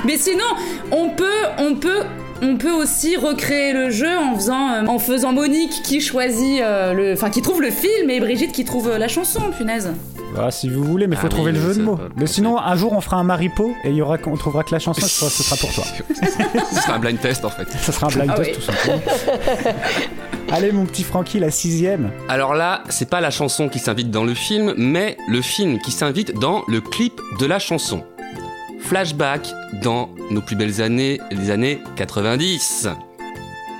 Mais sinon, on peut, on peut, on peut aussi recréer le jeu en faisant, euh, Monique qui choisit euh, le, enfin qui trouve le film et Brigitte qui trouve la chanson, punaise. Ah, si vous voulez, mais faut Ah, trouver mais le jeu de mots. Mais sinon, un jour, on fera un maripo et il y aura, on trouvera que la chanson, ce sera, ce sera pour toi. Ce sera un blind test en fait. Ça sera un blind Ah test, oui. tout simplement. Allez, mon petit Francky, la sixième. Alors là, c'est pas la chanson qui s'invite dans le film, mais le film qui s'invite dans le clip de la chanson. Flashback dans nos plus belles années, les années 90.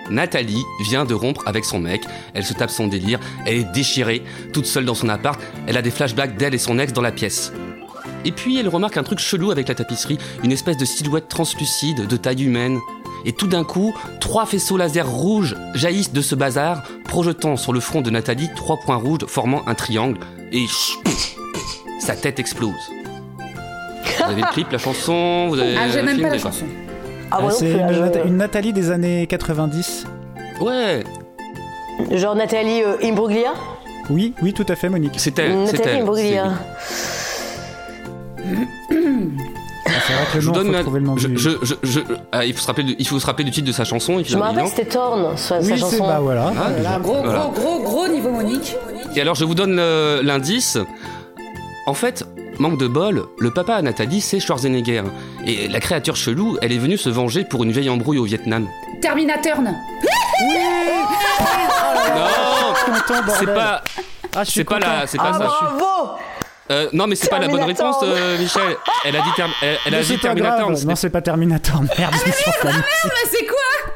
Nathalie vient de rompre avec son mec, elle se tape son délire, elle est déchirée, toute seule dans son appart, elle a des flashbacks d'elle et son ex dans la pièce. Et puis elle remarque un truc chelou avec la tapisserie, une espèce de silhouette translucide de taille humaine. Et tout d'un coup, trois faisceaux laser rouges jaillissent de ce bazar, projetant sur le front de Nathalie trois points rouges formant un triangle. Et sa tête explose. Vous avez le clip, la chanson, vous avez Ah, j'ai le même film, pas la chanson. Ah, c'est là, une, je- Nat- une Nathalie des années 90. Ouais, Genre Nathalie euh, Imbruglia? Oui, oui, tout à fait, Monique. c'est elle, c'est Nathalie elle. Imbruglia. Ah, C'est vrai que le Je donne ah, il, faut se rappeler du- il faut se rappeler du titre de sa chanson. Je me rappelle, c'était Thorn, sa, sa Oui, c'est chanson. bah voilà. Ah, Voilà, gros, Voilà. gros, gros, gros niveau Monique. Et alors, je vous donne le- l'indice. En fait, manque de bol, le papa à Nathalie, c'est Schwarzenegger. Et la créature chelou, elle est venue se venger pour une vieille embrouille au Vietnam. Terminator. Non C'est pas. Ah, je suis C'est pas la. C'est pas Ah ça. bravo Euh, non, mais c'est pas la bonne réponse, euh, Michel. Elle a dit, Term- elle, elle a Mais dit c'est pas Terminator. mais Non, c'est pas Terminator, merde. suis enflammé. Mais c'est quoi?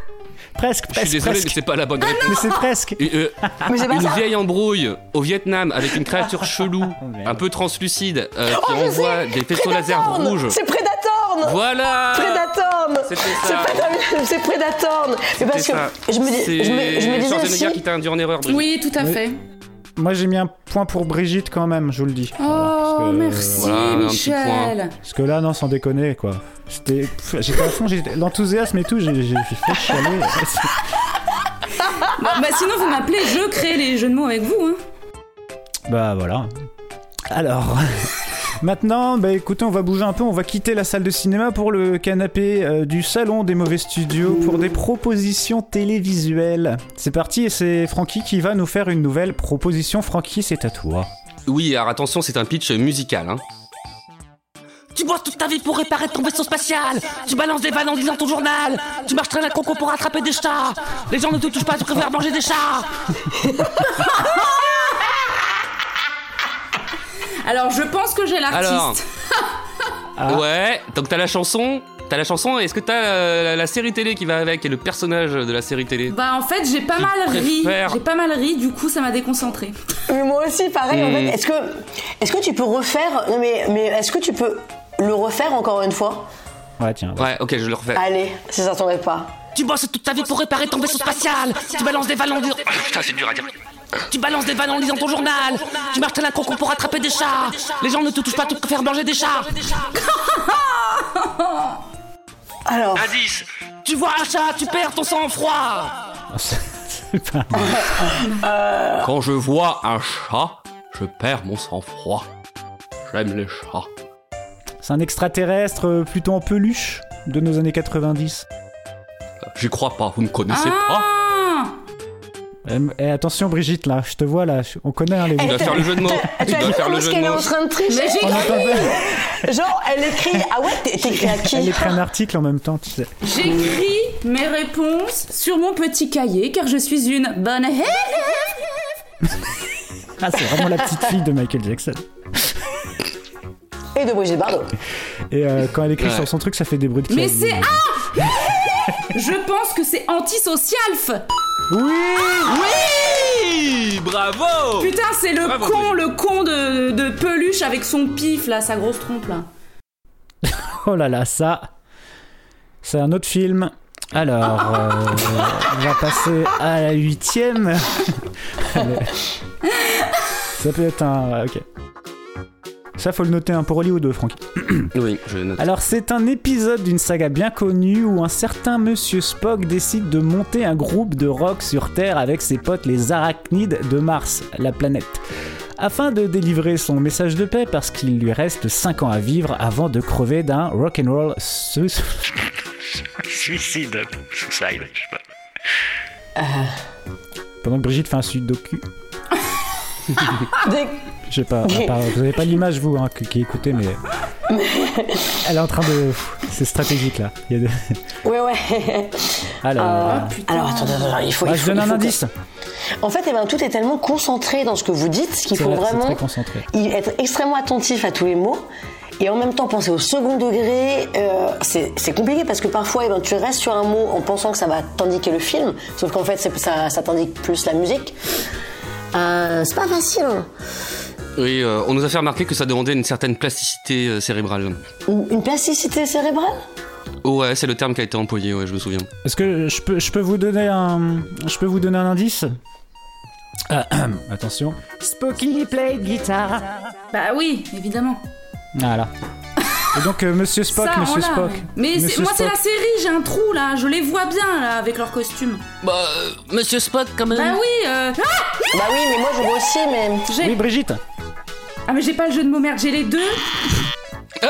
Presque, Je suis presque, désolé, mais c'est pas la bonne réponse. Mais c'est presque. Euh, Mais c'est pas une ça. vieille embrouille au Vietnam avec une créature chelou, un peu translucide, euh, qui Oh, envoie sais, des faisceaux laser rouges. C'est Predatorn Voilà Predatorn C'est ça. Predatorn Mais parce C'est que ça. je me, dis- C'est je me, je me disais Schwarzenegger aussi... qui t'a induit en erreur, Brigitte. Oui, tout à Oui. Moi, j'ai mis un point pour Brigitte quand même, je vous le dis. Oh, que- merci Voilà, Michel. Parce que là, non, sans déconner, quoi. C'était. J'étais à fond, j'étais- l'enthousiasme et tout, j'ai j'ai- j'ai fait chialer. Bah, bah, sinon, vous m'appelez, je crée les jeux de mots avec vous. Hein. Bah voilà. Alors, maintenant, bah écoutez, on va bouger un peu, on va quitter la salle de cinéma pour le canapé euh, du salon des mauvais studios pour des propositions télévisuelles. C'est parti et c'est Francky qui va nous faire une nouvelle proposition. Francky, c'est à toi. Oui, alors attention, c'est un pitch musical. Hein. Tu bois toute ta vie pour réparer ton vaisseau spatial. Tu balances des vannes en lisant ton journal. Tu marches traîner un conco pour attraper des chats. Les gens ne te touchent pas, tu préfères manger des chats. Alors, je pense que j'ai Alors, l'artiste. ouais, donc t'as la chanson, t'as la chanson, est-ce que t'as euh, la série télé qui va avec et le personnage de la série télé Bah, en fait, j'ai pas mal ri. J'ai pas mal ri, du coup, ça m'a déconcentré. Mais moi aussi, pareil, en Hmm. fait. Est-ce que, est-ce que tu peux refaire... Non, mais, mais est-ce que tu peux le refaire encore une fois? Ouais, tiens. Ouais, ok, je le refais. Allez, si ça t'embête pas. Tu bosses toute ta vie pour réparer ton vaisseau spatial. Tu balances des en disant. Putain, c'est dur à dire. Tu balances des vannes en lisant ton journal. Tu marches un concombre pour attraper des chats. Les gens ne te touchent pas pour faire manger des chats. Alors. Indice. Tu vois un chat, tu perds ton sang-froid. C'est pas- Quand je vois un chat, je perds mon sang-froid. J'aime les chats. C'est un extraterrestre euh, plutôt en peluche de nos années 90. J'y crois pas, vous ne connaissez pas Ah Eh, attention Brigitte, là, je te vois là, on connaît hein, les Tu dois faire le jeu de mots. Tu dois faire le jeu qu'elle de est en mots. train de tricher Mais j'ai fait- Genre, elle écrit. Ah ouais, t'es- t'écris à qui Elle écrit un article en même temps, tu sais. j'écris mes réponses sur mon petit cahier car je suis une bonne élève. Ah, c'est vraiment la petite fille de Michael Jackson. Et de Brigitte Bardot. Et euh, quand elle écrit Ouais. sur son truc, ça fait des bruits de Mais c'est ah Je pense que c'est antisocialf. Oui Oui Bravo Putain, c'est le Bravo, con, le con de, de peluche avec son pif là, sa grosse trompe là. Oh là là, ça. C'est un autre film. Alors, euh, on va passer à la huitième. Ça peut être un. Ok. Ça, faut le noter un pour Hollywood, Francky. Oui, je note. Alors, c'est un épisode d'une saga bien connue où un certain monsieur Spock décide de monter un groupe de rock sur Terre avec ses potes les arachnides de Mars, la planète. Afin de délivrer son message de paix parce qu'il lui reste 5 ans à vivre avant de crever d'un rock'n'roll su- Suicide. Suicide, je sais pas. pendant que Brigitte fait un sudoku. Dès- Je sais pas, part- vous avez pas l'image vous hein, qui, écoutez, mais elle est en train de. C'est stratégique là. Il y a Ouais, ouais. Alors, Euh, alors, attendez, attendez, il faut. bah, il je faut- donne il un que- indice. En fait, eh ben, tout est tellement concentré dans ce que vous dites qu'il faut vrai, vraiment être extrêmement attentif à tous les mots et en même temps penser au second degré. euh, c'est compliqué parce que parfois, eh ben, tu restes sur un mot en pensant que ça va t'indiquer le film, sauf qu'en fait, ça, ça t'indique plus la musique. Euh, c'est pas facile. hein. Oui, euh, on nous a fait remarquer que ça demandait une certaine plasticité euh, cérébrale. Une plasticité cérébrale? Oh ouais, c'est le terme qui a été employé, ouais, je me souviens. Est-ce que je peux, je peux vous donner un, je peux vous donner un indice? Ah, Attention. Spocky play guitare. Bah oui, évidemment. Voilà. Et donc euh, Monsieur Spock, Ça, on Monsieur l'a, Spock. ouais. Mais c'est- moi, c'est Spock. la série, j'ai un trou là, je les vois bien là avec leurs costumes. Bah, euh, Monsieur Spock, quand même. Bah oui, euh... ah Bah oui, mais moi je vois aussi, mais. J'ai- Oui, Brigitte. ah mais j'ai pas le jeu de mots merde, j'ai les deux.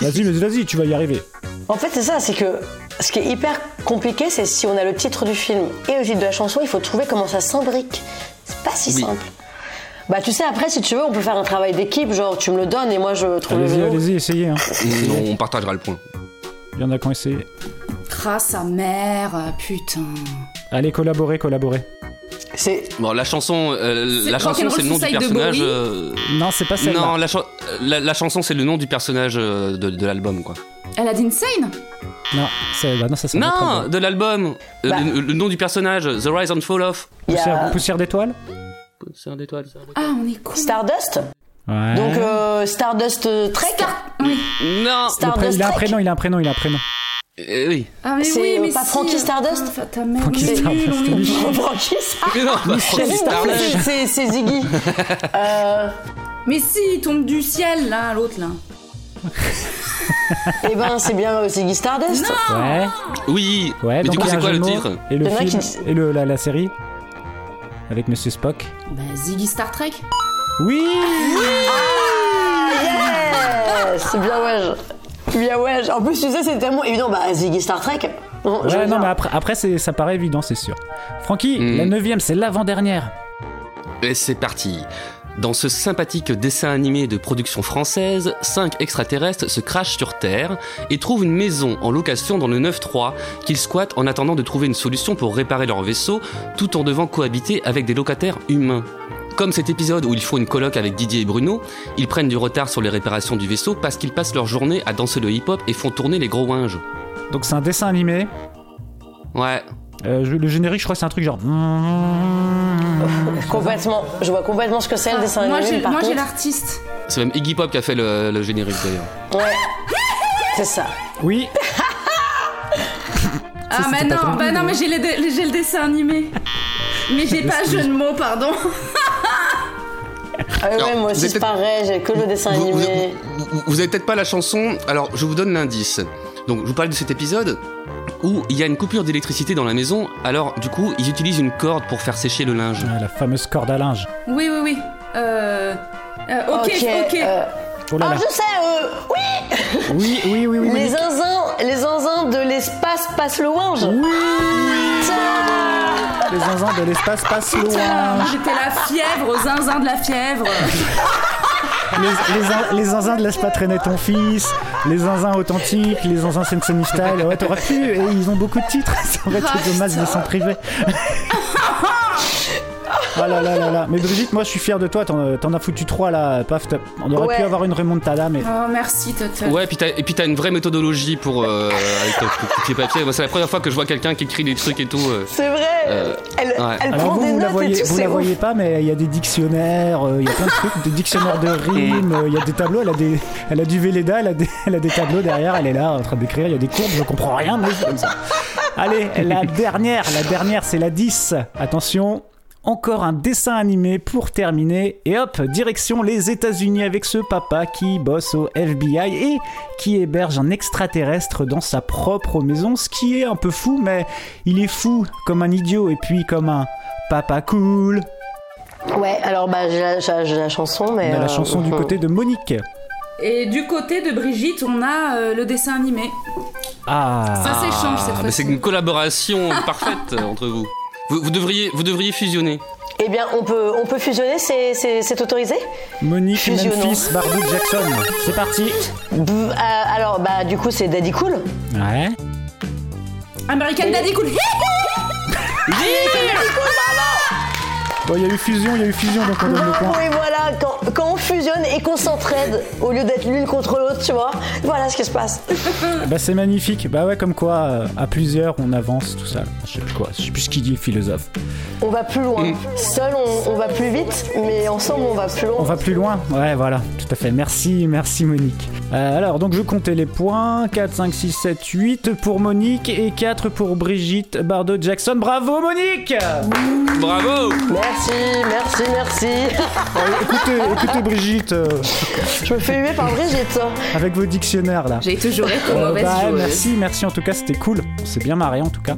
Vas-y, mais vas-y, tu vas y arriver. En fait, c'est ça, c'est que ce qui est hyper compliqué, c'est si on a le titre du film et le titre de la chanson, il faut trouver comment ça s'imbrique. C'est pas si Oui. simple. Bah, tu sais, après, si tu veux, on peut faire un travail d'équipe, genre tu me le donnes et moi je trouve le Allez-y, vélo. allez-y, essayez. hein. Non, on partagera le point. Il y en a qui ont essayé. Ah sa mère, putain. Allez, collaborez, collaborez. C'est. Bon, la chanson, euh, C'est la chanson, Rock'n'Roll c'est le nom du de personnage. Bowie euh, Non, c'est pas celle-là. Non, la, chan- euh, la, la chanson, c'est le nom du personnage euh, de, de l'album, quoi. Elle a d'Insane Non, c'est, bah non, ça c'est un autre Non, de l'album. Euh, Bah. le, le nom du personnage, The Rise and Fall of. Il y Poussière, a poussière d'étoiles? C'est un d'étoile. Ah, on est con. Stardust. Ouais. Donc, euh, Stardust euh, Trek. Oui. Non. Le Stardust pré- il a un prénom, il a un prénom, il a un prénom. Euh, oui. Ah mais C'est, oui, euh, mais pas si, Frankie euh, Stardust ta mère, Frankie Stardust. Frankie Stardust. Non. C'est, c'est Ziggy. euh, Mais si, il tombe du ciel là, l'autre là. eh ben, c'est bien euh, Ziggy Stardust. Ouais. Oui. Ouais, Mais donc du coup, c'est quoi le titre? Et le a film qui- et le, la, la série avec Monsieur Spock. Bah Ziggy Star Trek. Oui. Yes C'est bien ouais. Bien ouais. En plus, tu sais, c'est tellement évident. Bah, Ziggy Star Trek. Non, Ouais, non, dire. mais après, après ça paraît évident, c'est sûr. Francky, Mm. la neuvième, c'est l'avant-dernière. Et c'est parti. Dans ce sympathique dessin animé de production française, cinq extraterrestres se crachent sur Terre et trouvent une maison en location dans le 9-3 qu'ils squattent en attendant de trouver une solution pour réparer leur vaisseau tout en devant cohabiter avec des locataires humains. Comme cet épisode où il faut une coloc avec Didier et Bruno, ils prennent du retard sur les réparations du vaisseau parce qu'ils passent leur journée à danser le hip-hop et font tourner les gros winges. Donc c'est un dessin animé? Ouais. Euh, je- le générique, je crois que c'est un truc genre. Complètement. Je vois complètement ce que c'est le dessin moi animé. j'ai mais par moi, j'ai l'artiste. C'est même Iggy Pop qui a fait le, le générique d'ailleurs. Ouais. C'est ça. Oui. Ah, mais non, bah non, mais j'ai le, dé- j'ai le dessin animé. Mais j'ai pas jeu de mots, pardon. Ah ouais, Alors, moi aussi c'est pareil, j'ai que le dessin Vous, vous- animé. vous- vous avez peut-être pas la chanson, alors je vous donne l'indice. Donc je vous parle de cet épisode où il y a une coupure d'électricité dans la maison, alors du coup ils utilisent une corde pour faire sécher le linge. Ah, la fameuse corde à linge. Oui, oui, oui. Euh. euh, ok, ok. euh, Oh là Ah, je sais, euh, oui Oui, oui, oui, oui. Les Monique. zinzins, les zinzins de l'espace passent le Les zinzins de l'espace passent moi loin. j'étais la fièvre, au zinzin de la fièvre. Les, les, zin- les zinzins de laisse pas traîner ton fils, les zinzins authentiques, les zinzins Style. Ouais, t'aurais pu, et ils ont beaucoup de titres, ça aurait été Ah, dommage de s'en priver. Ah là là là là. Mais Brigitte, moi je suis fier de toi, t'en t'en as foutu trois là, paf, on aurait Ouais. pu avoir une remontada, mais. Oh, merci, Total. Ouais, puis t'as- et puis t'as une vraie méthodologie pour euh, avec ton petit papier. C'est la première fois que je vois quelqu'un qui écrit des trucs et tout. euh. C'est vrai Euh, Elle, ouais. elle Alors prend vous, des vous la voyez, et tout, vous la ouf. voyez pas, mais il y a des dictionnaires, euh, il y a plein de trucs, des dictionnaires de rimes, euh, il y a des tableaux, elle a, des, elle a du Véleda, elle a, des, elle a des tableaux derrière, elle est là en train d'écrire, il y a des courbes, je comprends rien, mais c'est comme ça. Allez, la dernière, la dernière, c'est la 10. Attention, encore un dessin animé pour terminer. Et hop, direction les États-Unis avec ce papa qui bosse au FBI et qui héberge un extraterrestre dans sa propre maison. Ce qui est un peu fou, mais il est fou comme un idiot et puis comme un papa cool. Ouais, alors bah j'ai la, j'ai- j'ai la chanson, mais. On a la euh, chanson du mhm. côté de Monique. Et du côté de Brigitte, on a euh, le dessin animé. Ah, Ça s'échange cette fois-ci. c'est une collaboration parfaite euh, entre vous. Vous. vous devriez, vous devriez fusionner. Eh bien, on peut, on peut fusionner, c'est, c'est, c'est autorisé? Monique, Fusionnons. Memphis, Barbie, Jackson. C'est parti. B- euh, Alors, bah, du coup, c'est Daddy Cool. Ouais. American Daddy Cool. Bon, il y a eu fusion, il y a eu fusion, donc on donne le point. Oui, voilà, quand, quand on fusionne et qu'on s'entraide, au lieu d'être l'une contre l'autre, tu vois, voilà ce qui se passe. Bah c'est magnifique. Bah ouais, comme quoi, euh, à plusieurs, on avance, tout ça. Je sais plus quoi, je sais plus ce qu'il dit le philosophe. On va plus loin. Seul, on, on va plus vite, mais ensemble, on va plus loin. On va plus loin Ouais, voilà, tout à fait. Merci, merci Monique. Euh, alors, donc je comptais les points. 4, 5, 6, 7, 8 pour Monique et 4 pour Brigitte Bardot Jackson. Bravo Monique Bravo Merci, merci, merci. Euh, écoutez, écoutez Brigitte, euh, Je me fais huer par Brigitte. avec vos dictionnaires là. J'ai toujours été Euh, mauvaise bah, joueuse. merci, merci en tout cas, c'était cool. On s'est bien marré en tout cas.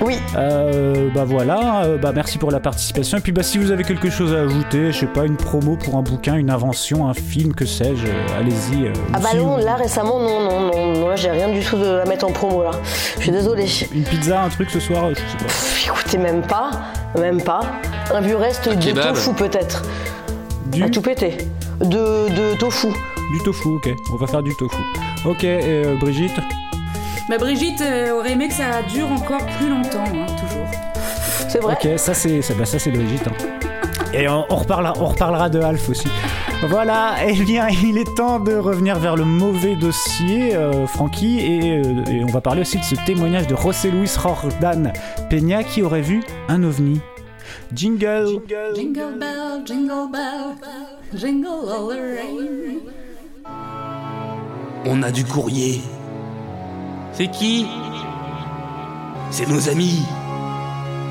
Oui. Euh, bah voilà, euh, bah merci pour la participation. Et puis bah si vous avez quelque chose à ajouter, je sais pas, une promo pour un bouquin, une invention, un film, que sais-je, euh, allez-y. euh, Ah bah non, là récemment, non, non, non, non, là j'ai rien du tout de, à mettre en promo là. Je suis désolée. Une pizza, un truc ce soir, euh, je sais pas. Pff, Écoutez, même pas, même pas. Un vieux reste de kebab. tofu peut-être. Du, À tout péter. De, de tofu. du tofu, ok. On va faire du tofu. Ok, et euh, Brigitte Bah, Brigitte euh, aurait aimé que ça dure encore plus longtemps, hein, toujours. C'est vrai Ok, ça c'est ça, bah, ça, c'est Brigitte. hein. Et on, on reparlera, on reparlera de Alf aussi. Voilà, eh bien, il est temps de revenir vers le mauvais dossier, euh, Francky, et, euh, et on va parler aussi de ce témoignage de José Luis Jordan Peña qui aurait vu un ovni. Jingle. Jingle bell, jingle bell, jingle all the rain. On a du courrier. C'est qui? C'est nos amis.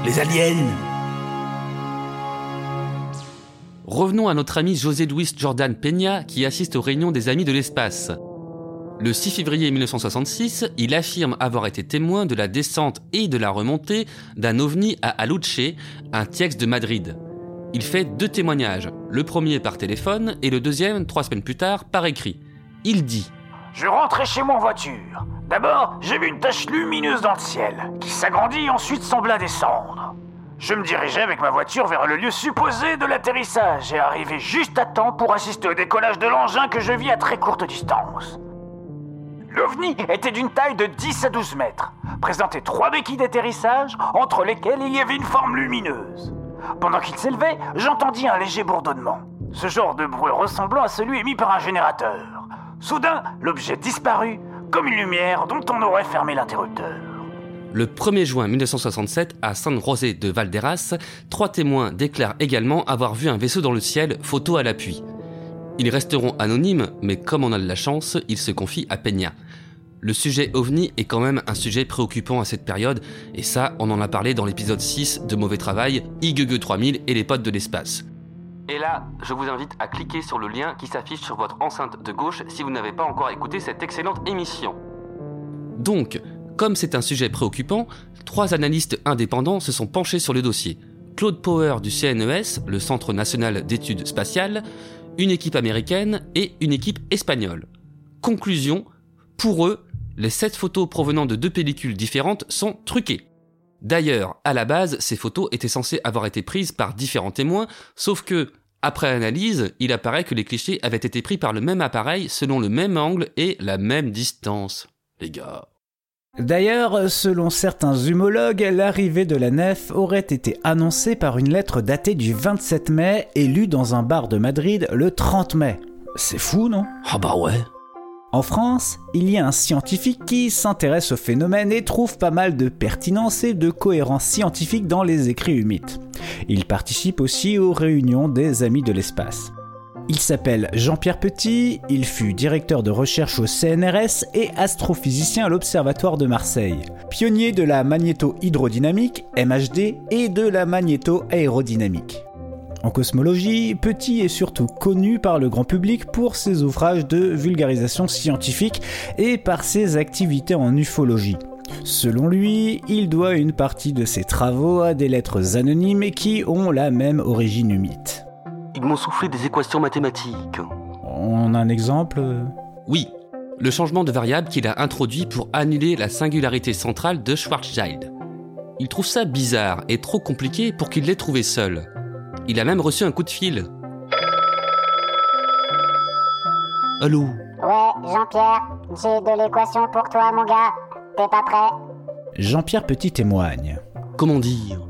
Les aliens. Revenons à notre ami José Luis Jordan Peña qui assiste aux réunions des Amis de l'espace. Le 6 février 1966, il affirme avoir été témoin de la descente et de la remontée d'un ovni à Aluche, un texte de Madrid. Il fait deux témoignages, le premier par téléphone et le deuxième, trois semaines plus tard, par écrit. Il dit Je rentrais chez moi en voiture. D'abord, j'ai vu une tache lumineuse dans le ciel, qui s'agrandit et ensuite sembla descendre. Je me dirigeais avec ma voiture vers le lieu supposé de l'atterrissage et arrivé juste à temps pour assister au décollage de l'engin que je vis à très courte distance. L'OVNI était d'une taille de 10 à 12 mètres, présentait trois béquilles d'atterrissage entre lesquelles il y avait une forme lumineuse. Pendant qu'il s'élevait, j'entendis un léger bourdonnement, ce genre de bruit ressemblant à celui émis par un générateur. Soudain, l'objet disparut, comme une lumière dont on aurait fermé l'interrupteur. Le 1er juin 1967, à San José de Valderas, trois témoins déclarent également avoir vu un vaisseau dans le ciel, photo à l'appui. Ils resteront anonymes, mais comme on a de la chance, ils se confient à Peña. Le sujet ovni est quand même un sujet préoccupant à cette période, et ça, on en a parlé dans l'épisode 6 de Mauvais Travail, IGG 3000 et les potes de l'espace. Et là, je vous invite à cliquer sur le lien qui s'affiche sur votre enceinte de gauche si vous n'avez pas encore écouté cette excellente émission. Donc, comme c'est un sujet préoccupant, trois analystes indépendants se sont penchés sur le dossier. Claude Power du CNES, le Centre national d'études spatiales, une équipe américaine et une équipe espagnole. Conclusion, pour eux, les sept photos provenant de deux pellicules différentes sont truquées. D'ailleurs, à la base, ces photos étaient censées avoir été prises par différents témoins, sauf que, après analyse, il apparaît que les clichés avaient été pris par le même appareil selon le même angle et la même distance. Les gars. D'ailleurs, selon certains humologues, l'arrivée de la nef aurait été annoncée par une lettre datée du 27 mai et lue dans un bar de Madrid le 30 mai. C'est fou, non? Ah bah ouais. En France, il y a un scientifique qui s'intéresse au phénomène et trouve pas mal de pertinence et de cohérence scientifique dans les écrits humides. Il participe aussi aux réunions des Amis de l'espace. Il s'appelle Jean-Pierre Petit, il fut directeur de recherche au CNRS et astrophysicien à l'Observatoire de Marseille. Pionnier de la magnéto-hydrodynamique, MHD, et de la magnéto-aérodynamique. En cosmologie, Petit est surtout connu par le grand public pour ses ouvrages de vulgarisation scientifique et par ses activités en ufologie. Selon lui, il doit une partie de ses travaux à des lettres anonymes qui ont la même origine humide. Ils m'ont soufflé des équations mathématiques. On a un exemple Oui, le changement de variable qu'il a introduit pour annuler la singularité centrale de Schwarzschild. Il trouve ça bizarre et trop compliqué pour qu'il l'ait trouvé seul. Il a même reçu un coup de fil. Allô Ouais, Jean-Pierre, j'ai de l'équation pour toi, mon gars. T'es pas prêt? Jean-Pierre Petit témoigne. Comment dire?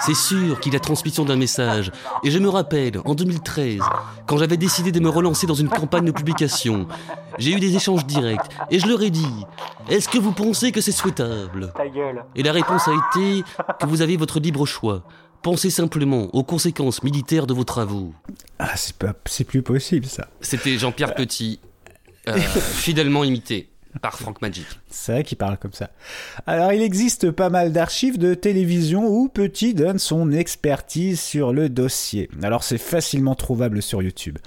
C'est sûr qu'il a transmission d'un message. Et je me rappelle, en 2013, quand j'avais décidé de me relancer dans une campagne de publication, j'ai eu des échanges directs et je leur ai dit Est-ce que vous pensez que c'est souhaitable? Ta gueule. Et la réponse a été que vous avez votre libre choix. Pensez simplement aux conséquences militaires de vos travaux. Ah, c'est pas, c'est plus possible ça. C'était Jean-Pierre Petit, euh, fidèlement imité par Frank Magic. C'est vrai qu'il parle comme ça. Alors, il existe pas mal d'archives de télévision où Petit donne son expertise sur le dossier. Alors, c'est facilement trouvable sur YouTube.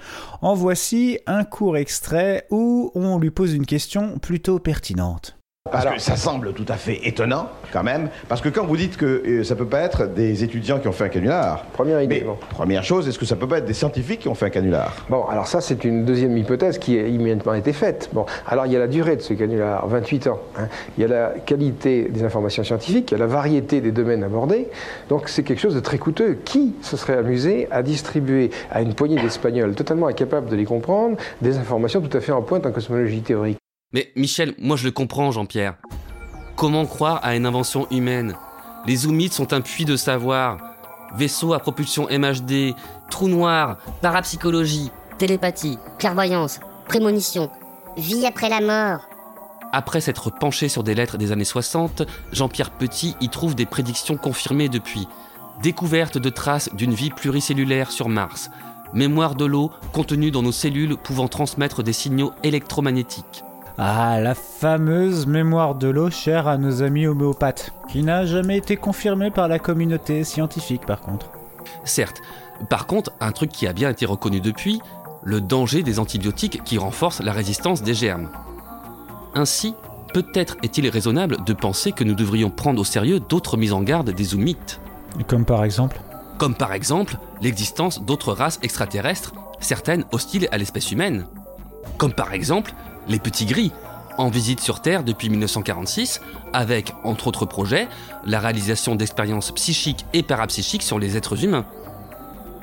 En voici un court extrait où on lui pose une question plutôt pertinente. Parce que ça semble tout à fait étonnant, quand même, parce que quand vous dites que euh, ça peut pas être des étudiants qui ont fait un canular. Première idée. mais, bon. Première chose, est-ce que ça peut pas être des scientifiques qui ont fait un canular? Bon, alors ça, c'est une deuxième hypothèse qui a immédiatement été faite. Bon, alors il y a la durée de ce canular, 28 ans. hein. Il y a la qualité des informations scientifiques, il y a la variété des domaines abordés. Donc c'est quelque chose de très coûteux. Qui se serait amusé à distribuer à une poignée d'Espagnols totalement incapables de les comprendre des informations tout à fait en pointe en cosmologie théorique? Mais Michel, moi je le comprends, Jean-Pierre. Comment croire à une invention humaine? Les zoomites sont un puits de savoir. Vaisseau à propulsion MHD, trou noir, Parapsychologie, télépathie, clairvoyance, prémonition. Vie après la mort. Après s'être penché sur des lettres des années 60, Jean-Pierre Petit y trouve des prédictions confirmées depuis. Découverte de traces d'une vie pluricellulaire sur Mars. Mémoire de l'eau contenue dans nos cellules pouvant transmettre des signaux électromagnétiques. Ah, la fameuse mémoire de l'eau chère à nos amis homéopathes, qui n'a jamais été confirmée par la communauté scientifique par contre. Certes. Par contre, un truc qui a bien été reconnu depuis, le danger des antibiotiques qui renforcent la résistance des germes. Ainsi, peut-être est-il raisonnable de penser que nous devrions prendre au sérieux d'autres mises en garde des zoomites. Comme par exemple Comme par exemple l'existence d'autres races extraterrestres, certaines hostiles à l'espèce humaine. Comme par exemple les petits gris, en visite sur Terre depuis 1946, avec, entre autres projets, la réalisation d'expériences psychiques et parapsychiques sur les êtres humains.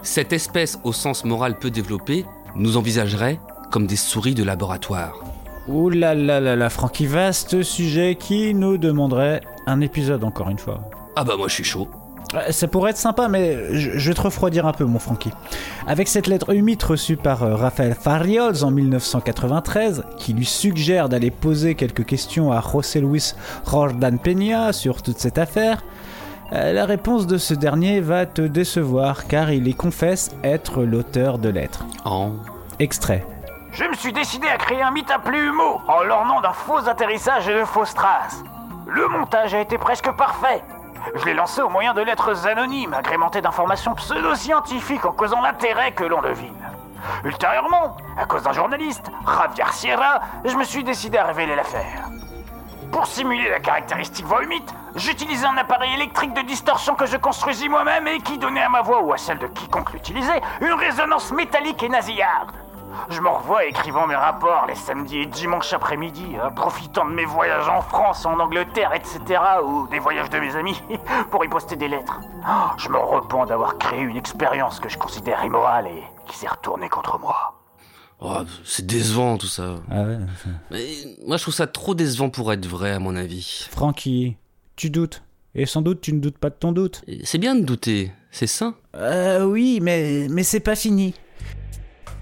Cette espèce au sens moral peu développé nous envisagerait comme des souris de laboratoire. Ouh là là là là, Francky, vaste sujet qui nous demanderait un épisode encore une fois. Ah bah moi je suis chaud. Euh, Ça pourrait être sympa, mais je, vais te refroidir un peu, mon Francky. Avec cette lettre humide reçue par euh, Raphaël Farriols en 1993, qui lui suggère d'aller poser quelques questions à José Luis Jordan Peña sur toute cette affaire, euh, la réponse de ce dernier va te décevoir, car il y confesse être l'auteur de lettres. Oh. Extrait. Je me suis décidé à créer un mythe appelé Humo, en l'ornant d'un faux atterrissage et de fausses traces. Le montage a été presque parfait. Je l'ai lancé au moyen de lettres anonymes, agrémentées d'informations pseudo-scientifiques en causant l'intérêt que l'on devine. Ultérieurement, à cause d'un journaliste, Javier Sierra, je me suis décidé à révéler l'affaire. Pour simuler la caractéristique voix humide, j'utilisais un appareil électrique de distorsion que je construisis moi-même et qui donnait à ma voix ou à celle de quiconque l'utilisait une résonance métallique et nasillarde. Je me revois écrivant mes rapports les samedis et dimanches après-midi, hein, profitant de mes voyages en France, en Angleterre, etc., ou des voyages de mes amis, pour y poster des lettres. Oh, je me repens d'avoir créé une expérience que je considère immorale et qui s'est retournée contre moi. Oh, c'est décevant tout ça. Ah ouais. Mais moi je trouve ça trop décevant pour être vrai à mon avis. Francky, tu doutes. Et sans doute tu ne doutes pas de ton doute. C'est bien de douter, c'est ça Euh oui, mais, mais c'est pas fini.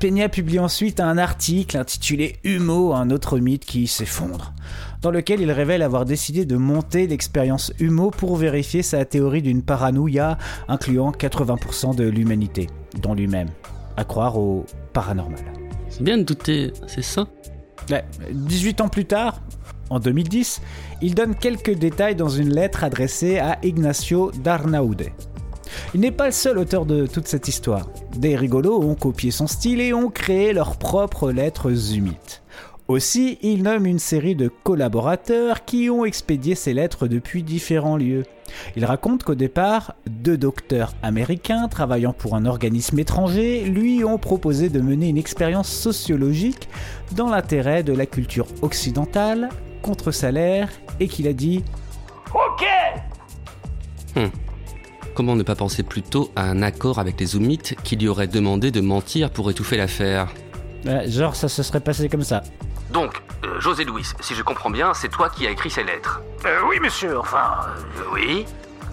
Peña publie ensuite un article intitulé Humo, un autre mythe qui s'effondre, dans lequel il révèle avoir décidé de monter l'expérience Humo pour vérifier sa théorie d'une paranoïa incluant 80% de l'humanité, dont lui-même, à croire au paranormal. C'est bien de douter, c'est ça? Ouais, 18 ans plus tard, en 2010, il donne quelques détails dans une lettre adressée à Ignacio Darnaude. Il n'est pas le seul auteur de toute cette histoire. Des rigolos ont copié son style et ont créé leurs propres lettres humides. Aussi, il nomme une série de collaborateurs qui ont expédié ces lettres depuis différents lieux. Il raconte qu'au départ, deux docteurs américains travaillant pour un organisme étranger lui ont proposé de mener une expérience sociologique dans l'intérêt de la culture occidentale, contre salaire, et qu'il a dit Ok Hum. Comment ne pas penser plutôt à un accord avec les Zoomites qui lui auraient demandé de mentir pour étouffer l'affaire Genre, ça se serait passé comme ça. Donc, euh, José Louis, si je comprends bien, c'est toi qui as écrit ces lettres. Euh, oui, monsieur, enfin. euh, Oui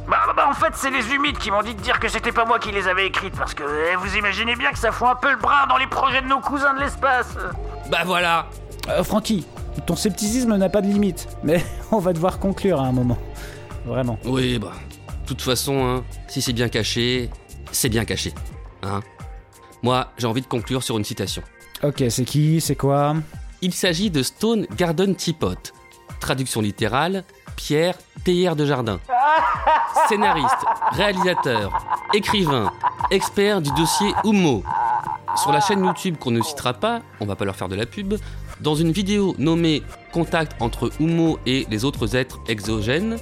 Bah, bah, bah, en fait, c'est les humides qui m'ont dit de dire que c'était pas moi qui les avais écrites, parce que eh, vous imaginez bien que ça fout un peu le bras dans les projets de nos cousins de l'espace. Bah voilà Euh, Francky, ton scepticisme n'a pas de limite, mais on va devoir conclure à un moment. Vraiment. Oui, bah. De toute façon, hein, si c'est bien caché, c'est bien caché. Hein Moi, j'ai envie de conclure sur une citation. Ok, c'est qui C'est quoi? Il s'agit de Stone Garden Teapot. Traduction littérale, Pierre Théière de Jardin. Scénariste, réalisateur, écrivain, expert du dossier Humo. Sur la chaîne YouTube qu'on ne citera pas, on va pas leur faire de la pub, dans une vidéo nommée Contact entre Humo et les autres êtres exogènes,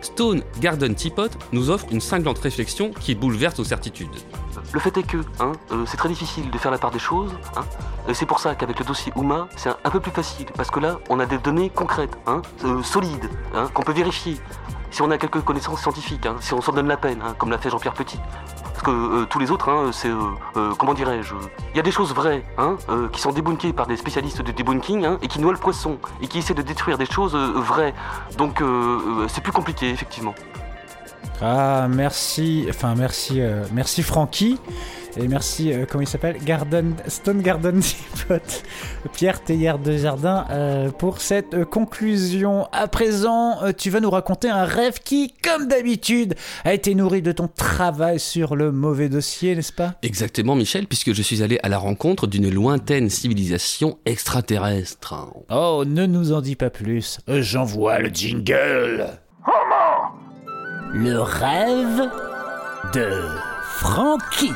Stone Garden Teapot nous offre une cinglante réflexion qui bouleverse nos certitudes. Le fait est que, hein, euh, c'est très difficile de faire la part des choses. Hein, et c'est pour ça qu'avec le dossier Uma, c'est un, peu plus facile. Parce que là, on a des données concrètes, hein, euh, solides, qu'on peut vérifier. Si on a quelques connaissances scientifiques, si on s'en donne la peine, comme l'a fait Jean-Pierre Petit. Parce que euh, tous les autres, hein, c'est. euh, euh, comment dirais-je Il y a des choses vraies, hein, euh, qui sont débunkées par des spécialistes de debunking, hein, et qui noient le poisson, et qui essaient de détruire des choses euh, vraies. Donc, euh, euh, c'est plus compliqué, effectivement. Ah, merci. Enfin, merci. euh, merci Francky. Et merci, euh, comment il s'appelle Garden, Stone Garden Teapot, Pierre Théière de Jardin, euh, pour cette euh, conclusion. À présent, euh, tu vas nous raconter un rêve qui, comme d'habitude, a été nourri de ton travail sur le mauvais dossier, n'est-ce pas? Exactement, Michel, puisque je suis allé à la rencontre d'une lointaine civilisation extraterrestre. Oh, ne nous en dis pas plus. J'envoie le jingle. Le rêve de Francky.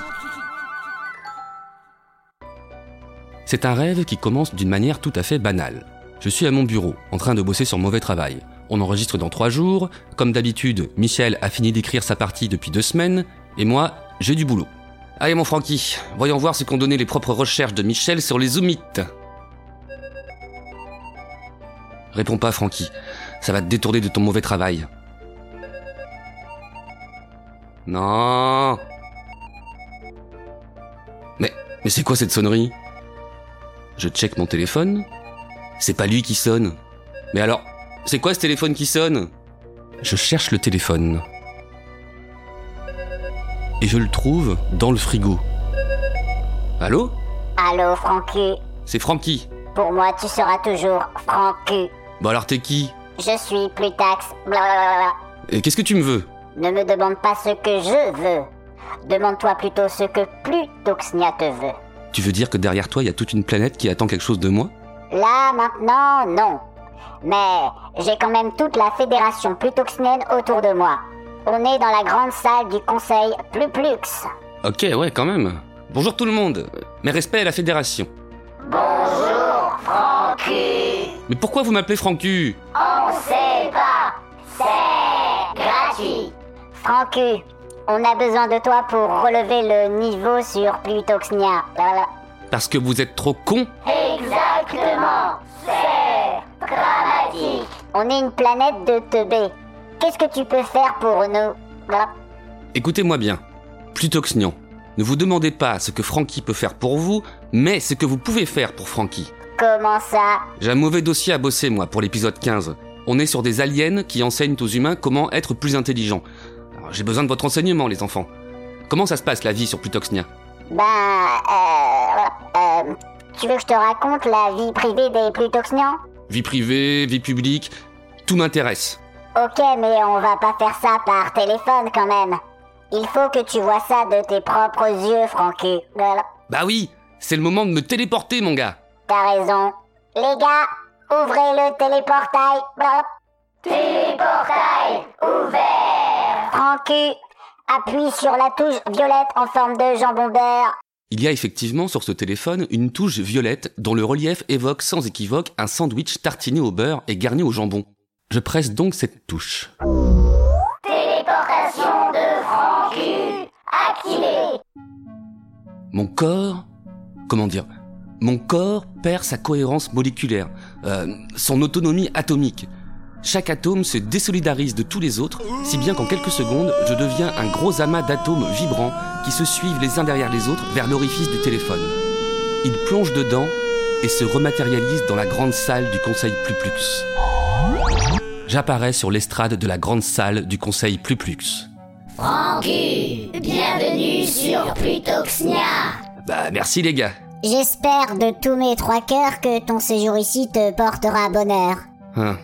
C'est un rêve qui commence d'une manière tout à fait banale. Je suis à mon bureau, en train de bosser sur mauvais travail. On enregistre dans trois jours. Comme d'habitude, Michel a fini d'écrire sa partie depuis deux semaines, et moi, j'ai du boulot. Allez mon Francky, voyons voir ce qu'ont donné les propres recherches de Michel sur les zoomites. Réponds pas Francky, ça va te détourner de ton mauvais travail. Non. Mais, mais c'est quoi cette sonnerie? Je check mon téléphone. C'est pas lui qui sonne. Mais alors, c'est quoi ce téléphone qui sonne? Je cherche le téléphone. Et je le trouve dans le frigo. Allô? Allô, Francky? C'est Francky. Pour moi, tu seras toujours Francky. Bon alors t'es qui? Je suis Plutax. Blablabla. Et qu'est-ce que tu me veux? Ne me demande pas ce que je veux. Demande-toi plutôt ce que Plutoxnia te veut. Tu veux dire que derrière toi, il y a toute une planète qui attend quelque chose de moi? Là, maintenant, non. Mais j'ai quand même toute la fédération plutoxnienne autour de moi. On est dans la grande salle du conseil Pluplux. Ok, ouais, quand même. Bonjour tout le monde. Mes respects à la fédération. Bonjour, Francu. Mais pourquoi vous m'appelez Francu On sait pas. C'est gratuit. Francu, on a besoin de toi pour relever le niveau sur Plutoxnia. Parce que vous êtes trop con Exactement. C'est dramatique. On est une planète de teubés. Qu'est-ce que tu peux faire pour nous? Écoutez-moi bien. Plutoxnian, ne vous demandez pas ce que Frankie peut faire pour vous, mais ce que vous pouvez faire pour Frankie. Comment ça? J'ai un mauvais dossier à bosser, moi, pour l'épisode 15. On est sur des aliens qui enseignent aux humains comment être plus intelligents. J'ai besoin de votre enseignement, les enfants. Comment ça se passe, la vie sur Plutoxnia? Ben, euh, euh, tu veux que je te raconte la vie privée des Plutoxnians Vie privée, vie publique, tout m'intéresse. Ok, mais on va pas faire ça par téléphone quand même. Il faut que tu vois ça de tes propres yeux, Francky. Voilà. Bah oui, c'est le moment de me téléporter, mon gars. T'as raison. Les gars, ouvrez le téléportail. Voilà. Téléportail ouvert. Francky, appuie sur la touche violette en forme de jambon beurre. Il y a effectivement sur ce téléphone une touche violette dont le relief évoque sans équivoque un sandwich tartiné au beurre et garni au jambon. Je presse donc cette touche. Téléportation de Francky activée. Mon corps, comment dire, mon corps perd sa cohérence moléculaire, euh, son autonomie atomique. Chaque atome se désolidarise de tous les autres, si bien qu'en quelques secondes, je deviens un gros amas d'atomes vibrants qui se suivent les uns derrière les autres vers l'orifice du téléphone. Ils plongent dedans et se rematérialisent dans la grande salle du Conseil Pluplux. J'apparais sur l'estrade de la grande salle du Conseil Pluplux. Francky, bienvenue sur Plutoxnia. Bah merci les gars. J'espère de tous mes trois cœurs que ton séjour ici te portera bonheur. Hein.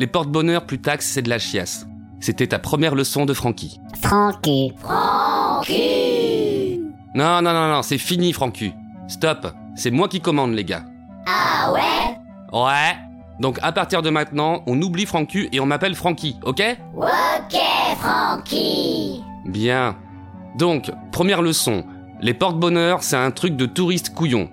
Les porte-bonheur Plutax, c'est de la chiasse. C'était ta première leçon de Francky. Francky. Francky. Non, non, non, non, c'est fini, Francky. Stop. C'est moi qui commande, les gars. Ah ouais? Ouais. Donc à partir de maintenant, on oublie Francky et on m'appelle Francky, ok? Ok, Francky. Bien. Donc, première leçon. Les porte-bonheur, c'est un truc de touriste couillon.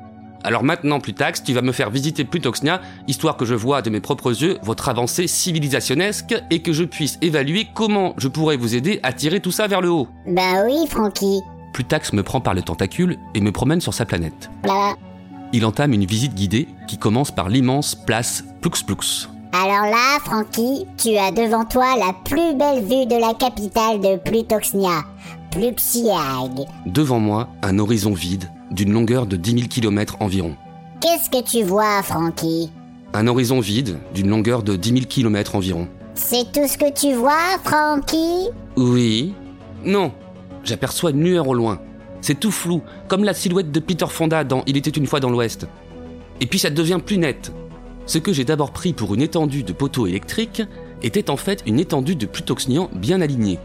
Alors maintenant, Plutax, tu vas me faire visiter Plutoxnia, histoire que je vois de mes propres yeux votre avancée civilisationnesque et que je puisse évaluer comment je pourrais vous aider à tirer tout ça vers le haut. Bah oui, Francky. Plutax me prend par le tentacule et me promène sur sa planète. Là. Il entame une visite guidée qui commence par l'immense place Plux Plux. Alors là, Francky, tu as devant toi la plus belle vue de la capitale de Plutoxnia, Pluxiag. Devant moi, un horizon vide d'une longueur de 10 000 km environ. Qu'est-ce que tu vois, Francky Un horizon vide d'une longueur de 10 000 km environ. C'est tout ce que tu vois, Francky Oui. Non. J'aperçois une lueur au loin. C'est tout flou, comme la silhouette de Peter Fonda dans Il était une fois dans l'Ouest. Et puis ça devient plus net. Ce que j'ai d'abord pris pour une étendue de poteaux électriques était en fait une étendue de plutoxnians bien alignés.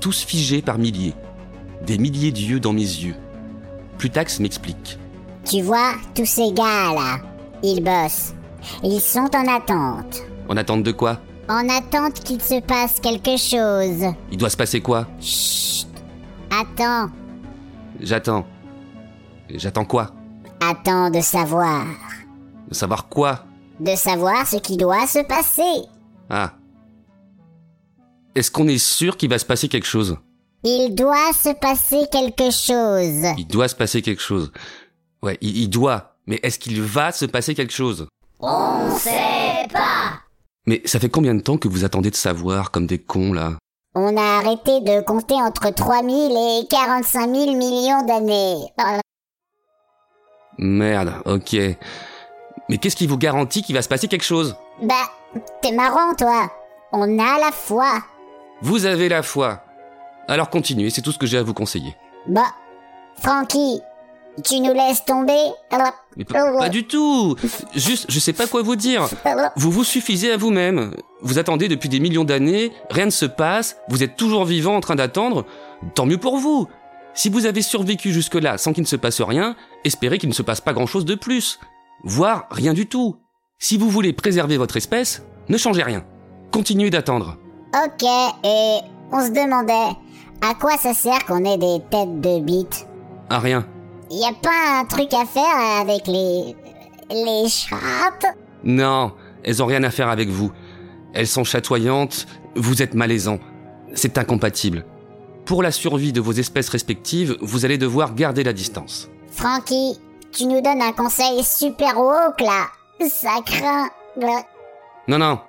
Tous figés par milliers. Des milliers d'yeux dans mes yeux. Plutax m'explique. Tu vois, tous ces gars-là, ils bossent. Ils sont en attente. En attente de quoi? En attente qu'il se passe quelque chose. Il doit se passer quoi? Chut Attends, J'attends. J'attends quoi? Attends de savoir. De savoir quoi? De savoir ce qui doit se passer. Ah. Est-ce qu'on est sûr qu'il va se passer quelque chose? Il doit se passer quelque chose. Il doit se passer quelque chose. Ouais, il, il doit. Mais est-ce qu'il va se passer quelque chose? On sait pas. Mais ça fait combien de temps que vous attendez de savoir comme des cons là? On a arrêté de compter entre 3000 et 45 000 millions d'années. Merde, ok. Mais qu'est-ce qui vous garantit qu'il va se passer quelque chose? Bah, t'es marrant, toi. On a la foi. Vous avez la foi. Alors continuez, c'est tout ce que j'ai à vous conseiller. Bah, Francky, tu nous laisses tomber Alors, Mais pas, pas du tout Juste, je sais pas quoi vous dire. Vous vous suffisez à vous-même. Vous attendez depuis des millions d'années, rien ne se passe, vous êtes toujours vivant en train d'attendre. Tant mieux pour vous. Si vous avez survécu jusque-là sans qu'il ne se passe rien, espérez qu'il ne se passe pas grand-chose de plus. Voire rien du tout. Si vous voulez préserver votre espèce, ne changez rien. Continuez d'attendre. Ok, et on se demandait à quoi ça sert qu'on ait des têtes de bites? À rien. Y a pas un truc à faire avec les. les chattes Non, elles ont rien à faire avec vous. Elles sont chatoyantes, vous êtes malaisant. C'est incompatible. Pour la survie de vos espèces respectives, vous allez devoir garder la distance. Frankie, tu nous donnes un conseil super woke là Ça craint. Non, non.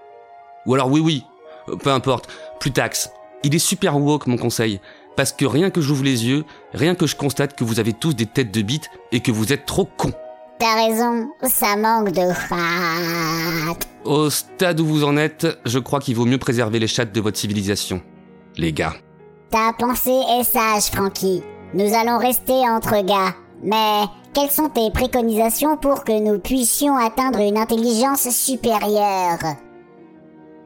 Ou alors oui, oui. Peu importe. Plus taxe. Il est super woke mon conseil. Parce que rien que j'ouvre les yeux, rien que je constate que vous avez tous des têtes de bite et que vous êtes trop cons. T'as raison, ça manque de fat. Au stade où vous en êtes, je crois qu'il vaut mieux préserver les chattes de votre civilisation. Les gars. Ta pensée est sage, Frankie. Nous allons rester entre gars. Mais quelles sont tes préconisations pour que nous puissions atteindre une intelligence supérieure?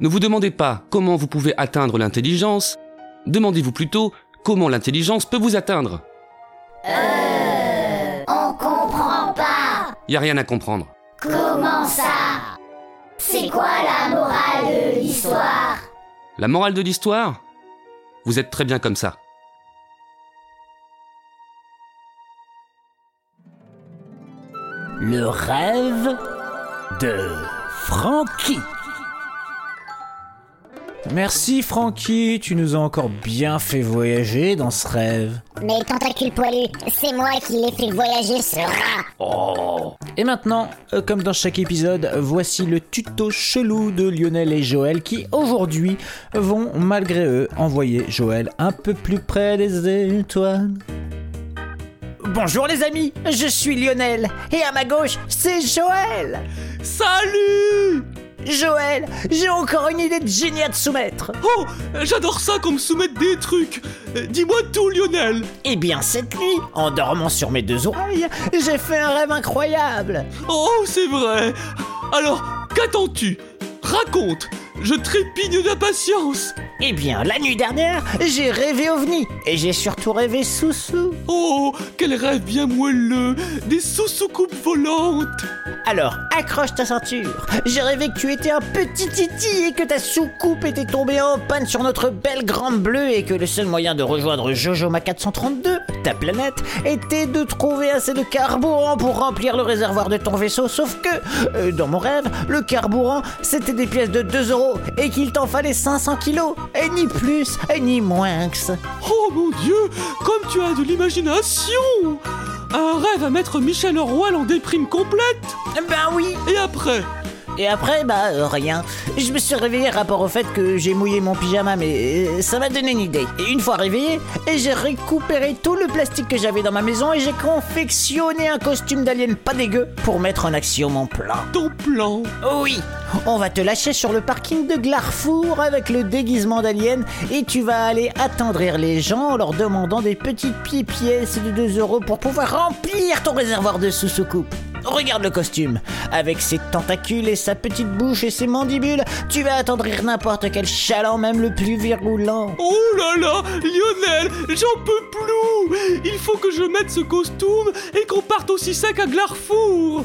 Ne vous demandez pas comment vous pouvez atteindre l'intelligence, demandez-vous plutôt comment l'intelligence peut vous atteindre. Euh. On comprend pas. Y a rien à comprendre. Comment ça? C'est quoi la morale de l'histoire? La morale de l'histoire? Vous êtes très bien comme ça. Le rêve de Frankie. Merci Frankie, tu nous as encore bien fait voyager dans ce rêve. Mais tentacule poilu, c'est moi qui l'ai fait voyager ce rat. Oh. Et maintenant, euh, comme dans chaque épisode, voici le tuto chelou de Lionel et Joël qui aujourd'hui vont malgré eux envoyer Joël un peu plus près des étoiles. Bonjour les amis, je suis Lionel et à ma gauche c'est Joël. Salut Joël, j'ai encore une idée de génie à te soumettre. Oh, j'adore ça qu'on me soumette des trucs. Euh, Dis-moi tout, Lionel. Eh bien, cette nuit, en dormant sur mes deux oreilles, j'ai fait un rêve incroyable. Oh, c'est vrai. Alors, qu'attends-tu? Raconte. Je trépigne d'impatience. Eh bien, la nuit dernière, j'ai rêvé ovni et j'ai surtout rêvé sous-sous. Oh, quel rêve bien moelleux Des sous-sous-coupes volantes Alors, accroche ta ceinture. J'ai rêvé que tu étais un petit titi et que ta soucoupe était tombée en panne sur notre belle grande bleue et que le seul moyen de rejoindre Jojoma 432, ta planète, était de trouver assez de carburant pour remplir le réservoir de ton vaisseau. Sauf que, euh, dans mon rêve, le carburant, c'était des pièces de 2 euros et qu'il t'en fallait 500 kilos. Et ni plus, et ni moins. Oh mon dieu Comme tu as de l'imagination Un rêve à mettre Michel Orwell en déprime complète Ben oui Et après? Et après, bah euh, rien. Je me suis réveillé rapport au fait que j'ai mouillé mon pyjama, mais euh, ça m'a donné une idée. Et une fois réveillé, j'ai récupéré tout le plastique que j'avais dans ma maison et j'ai confectionné un costume d'alien pas dégueu pour mettre en action mon plan. Ton plan Oui On va te lâcher sur le parking de Glarfour avec le déguisement d'alien et tu vas aller attendrir les gens en leur demandant des petites pièces de 2 euros pour pouvoir remplir ton réservoir de sous-soucoupe. Regarde le costume. Avec ses tentacules et sa petite bouche et ses mandibules, tu vas attendrir n'importe quel chaland, même le plus virulent. Oh là là Lionel, j'en peux plus. Il faut que je mette ce costume et qu'on parte aussi sec à Glarfour.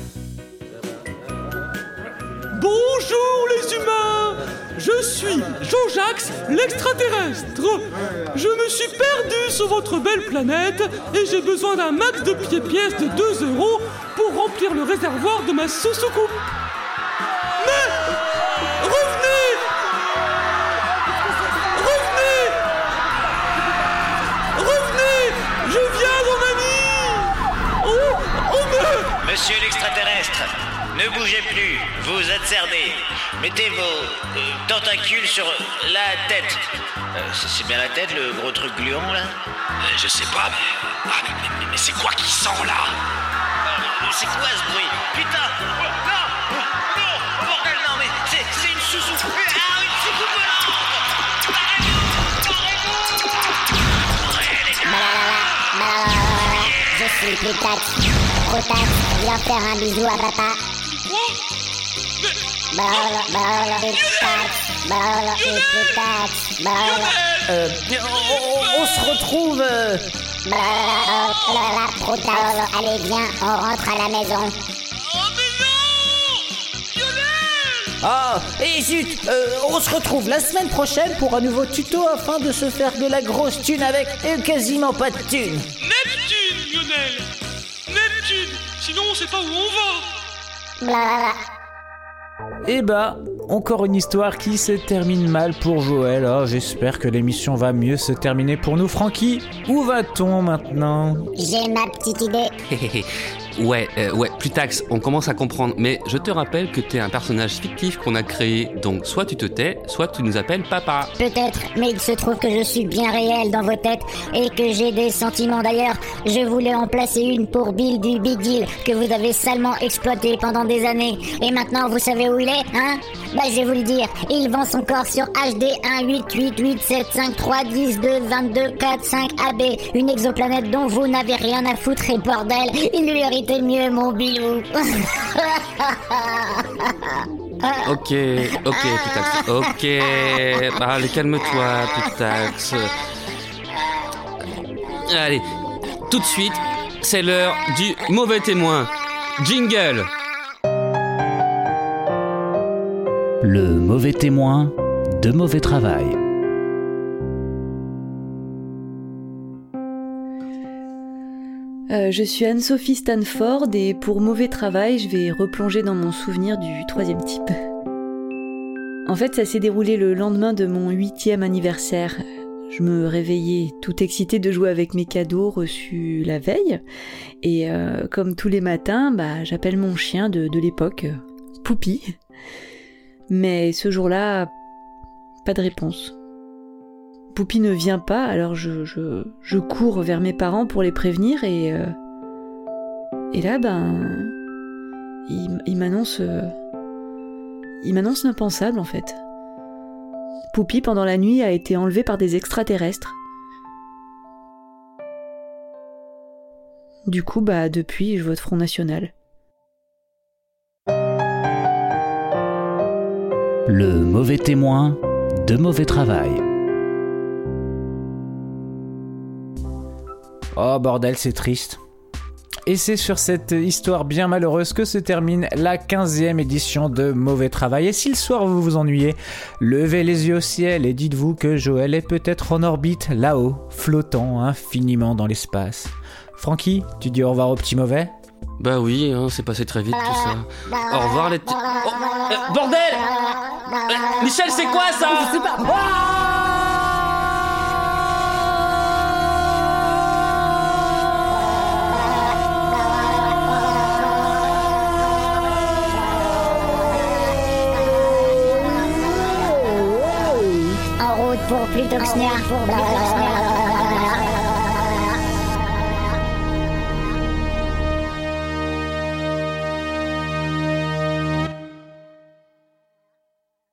Bonjour les humains. Je suis Jojax, l'extraterrestre. Je me suis perdu sur votre belle planète et j'ai besoin d'un max de pieds-pièces de 2 euros pour remplir le réservoir de ma sous-soucoupe Monsieur l'extraterrestre, ne bougez plus, vous êtes cerné. Mettez vos euh, tentacules sur la tête. Euh, c'est bien la tête, le gros truc gluant là? Euh, Je sais pas, mais. Ah, mais, mais- mais c'est quoi qui sent là? C'est quoi ce bruit? Putain! Oh, Non Non Oh, Bordel, non, mais c'est c'est une sous-soucoupe Ah, une sous-coupe Je suis Plutat. Protat, viens faire un bisou à papa. Blablabla, Plutat, blablabla, Plutat, blablabla. Euh, on, se retrouve euh, Blablabla, trop tard. Allez, viens, on rentre à la maison. Ah, et zut, euh, on se retrouve la semaine prochaine pour un nouveau tuto afin de se faire de la grosse thune avec euh, quasiment pas de thune. Neptune, Lionel Neptune Sinon, on sait pas où on va Blablabla. Eh bah, encore une histoire qui se termine mal pour Joël. Oh, j'espère que l'émission va mieux se terminer pour nous. Francky, où va-t-on maintenant? J'ai ma petite idée. Ouais, euh, ouais, Plutax, on commence à comprendre. Mais je te rappelle que t'es un personnage fictif qu'on a créé. Donc soit tu te tais, soit tu nous appelles papa. Peut-être, mais il se trouve que je suis bien réel dans vos têtes et que j'ai des sentiments d'ailleurs. Je voulais en placer une pour Bill du Big Deal que vous avez salement exploité pendant des années. Et maintenant, vous savez où il est, hein? Bah, je vais vous le dire. Il vend son corps sur HD 1 8 8 8 7 5 3 10 2 22 4 5 AB. Une exoplanète dont vous n'avez rien à foutre et bordel. Il lui méritait mieux, mon bilou. Ok, ok, Plutax, ok. Bah, allez, calme-toi, Plutax. Allez, tout de suite, c'est l'heure du mauvais témoin. Jingle Le mauvais témoin de mauvais travail. Euh, je suis Anne-Sophie Stanford et pour mauvais travail, je vais replonger dans mon souvenir du troisième type. En fait, ça s'est déroulé le lendemain de mon huitième anniversaire. Je me réveillais tout excitée de jouer avec mes cadeaux reçus la veille. Et euh, comme tous les matins, bah, j'appelle mon chien de, l'époque, Poupie. Mais ce jour-là, pas de réponse. Poupie ne vient pas, alors je, je, cours vers mes parents pour les prévenir et. euh, et là, ben. Il, il m'annonce. euh, il m'annonce l'impensable en fait. Poupie, pendant la nuit, a été enlevée par des extraterrestres. Du coup, bah, depuis, je vote Front National. Le mauvais témoin de mauvais travail. Oh bordel, c'est triste. Et c'est sur cette histoire bien malheureuse que se termine la 15e édition de Mauvais Travail. Et si le soir vous vous ennuyez, levez les yeux au ciel et dites-vous que Joël est peut-être en orbite là-haut, flottant infiniment dans l'espace. Francky, tu dis au revoir au petit mauvais? Bah oui, hein, c'est passé très vite tout ça. Au revoir les petits... Oh, euh, bordel Euh, Michel, c'est quoi ça? Je sais pas. pour plus d'Oxnia.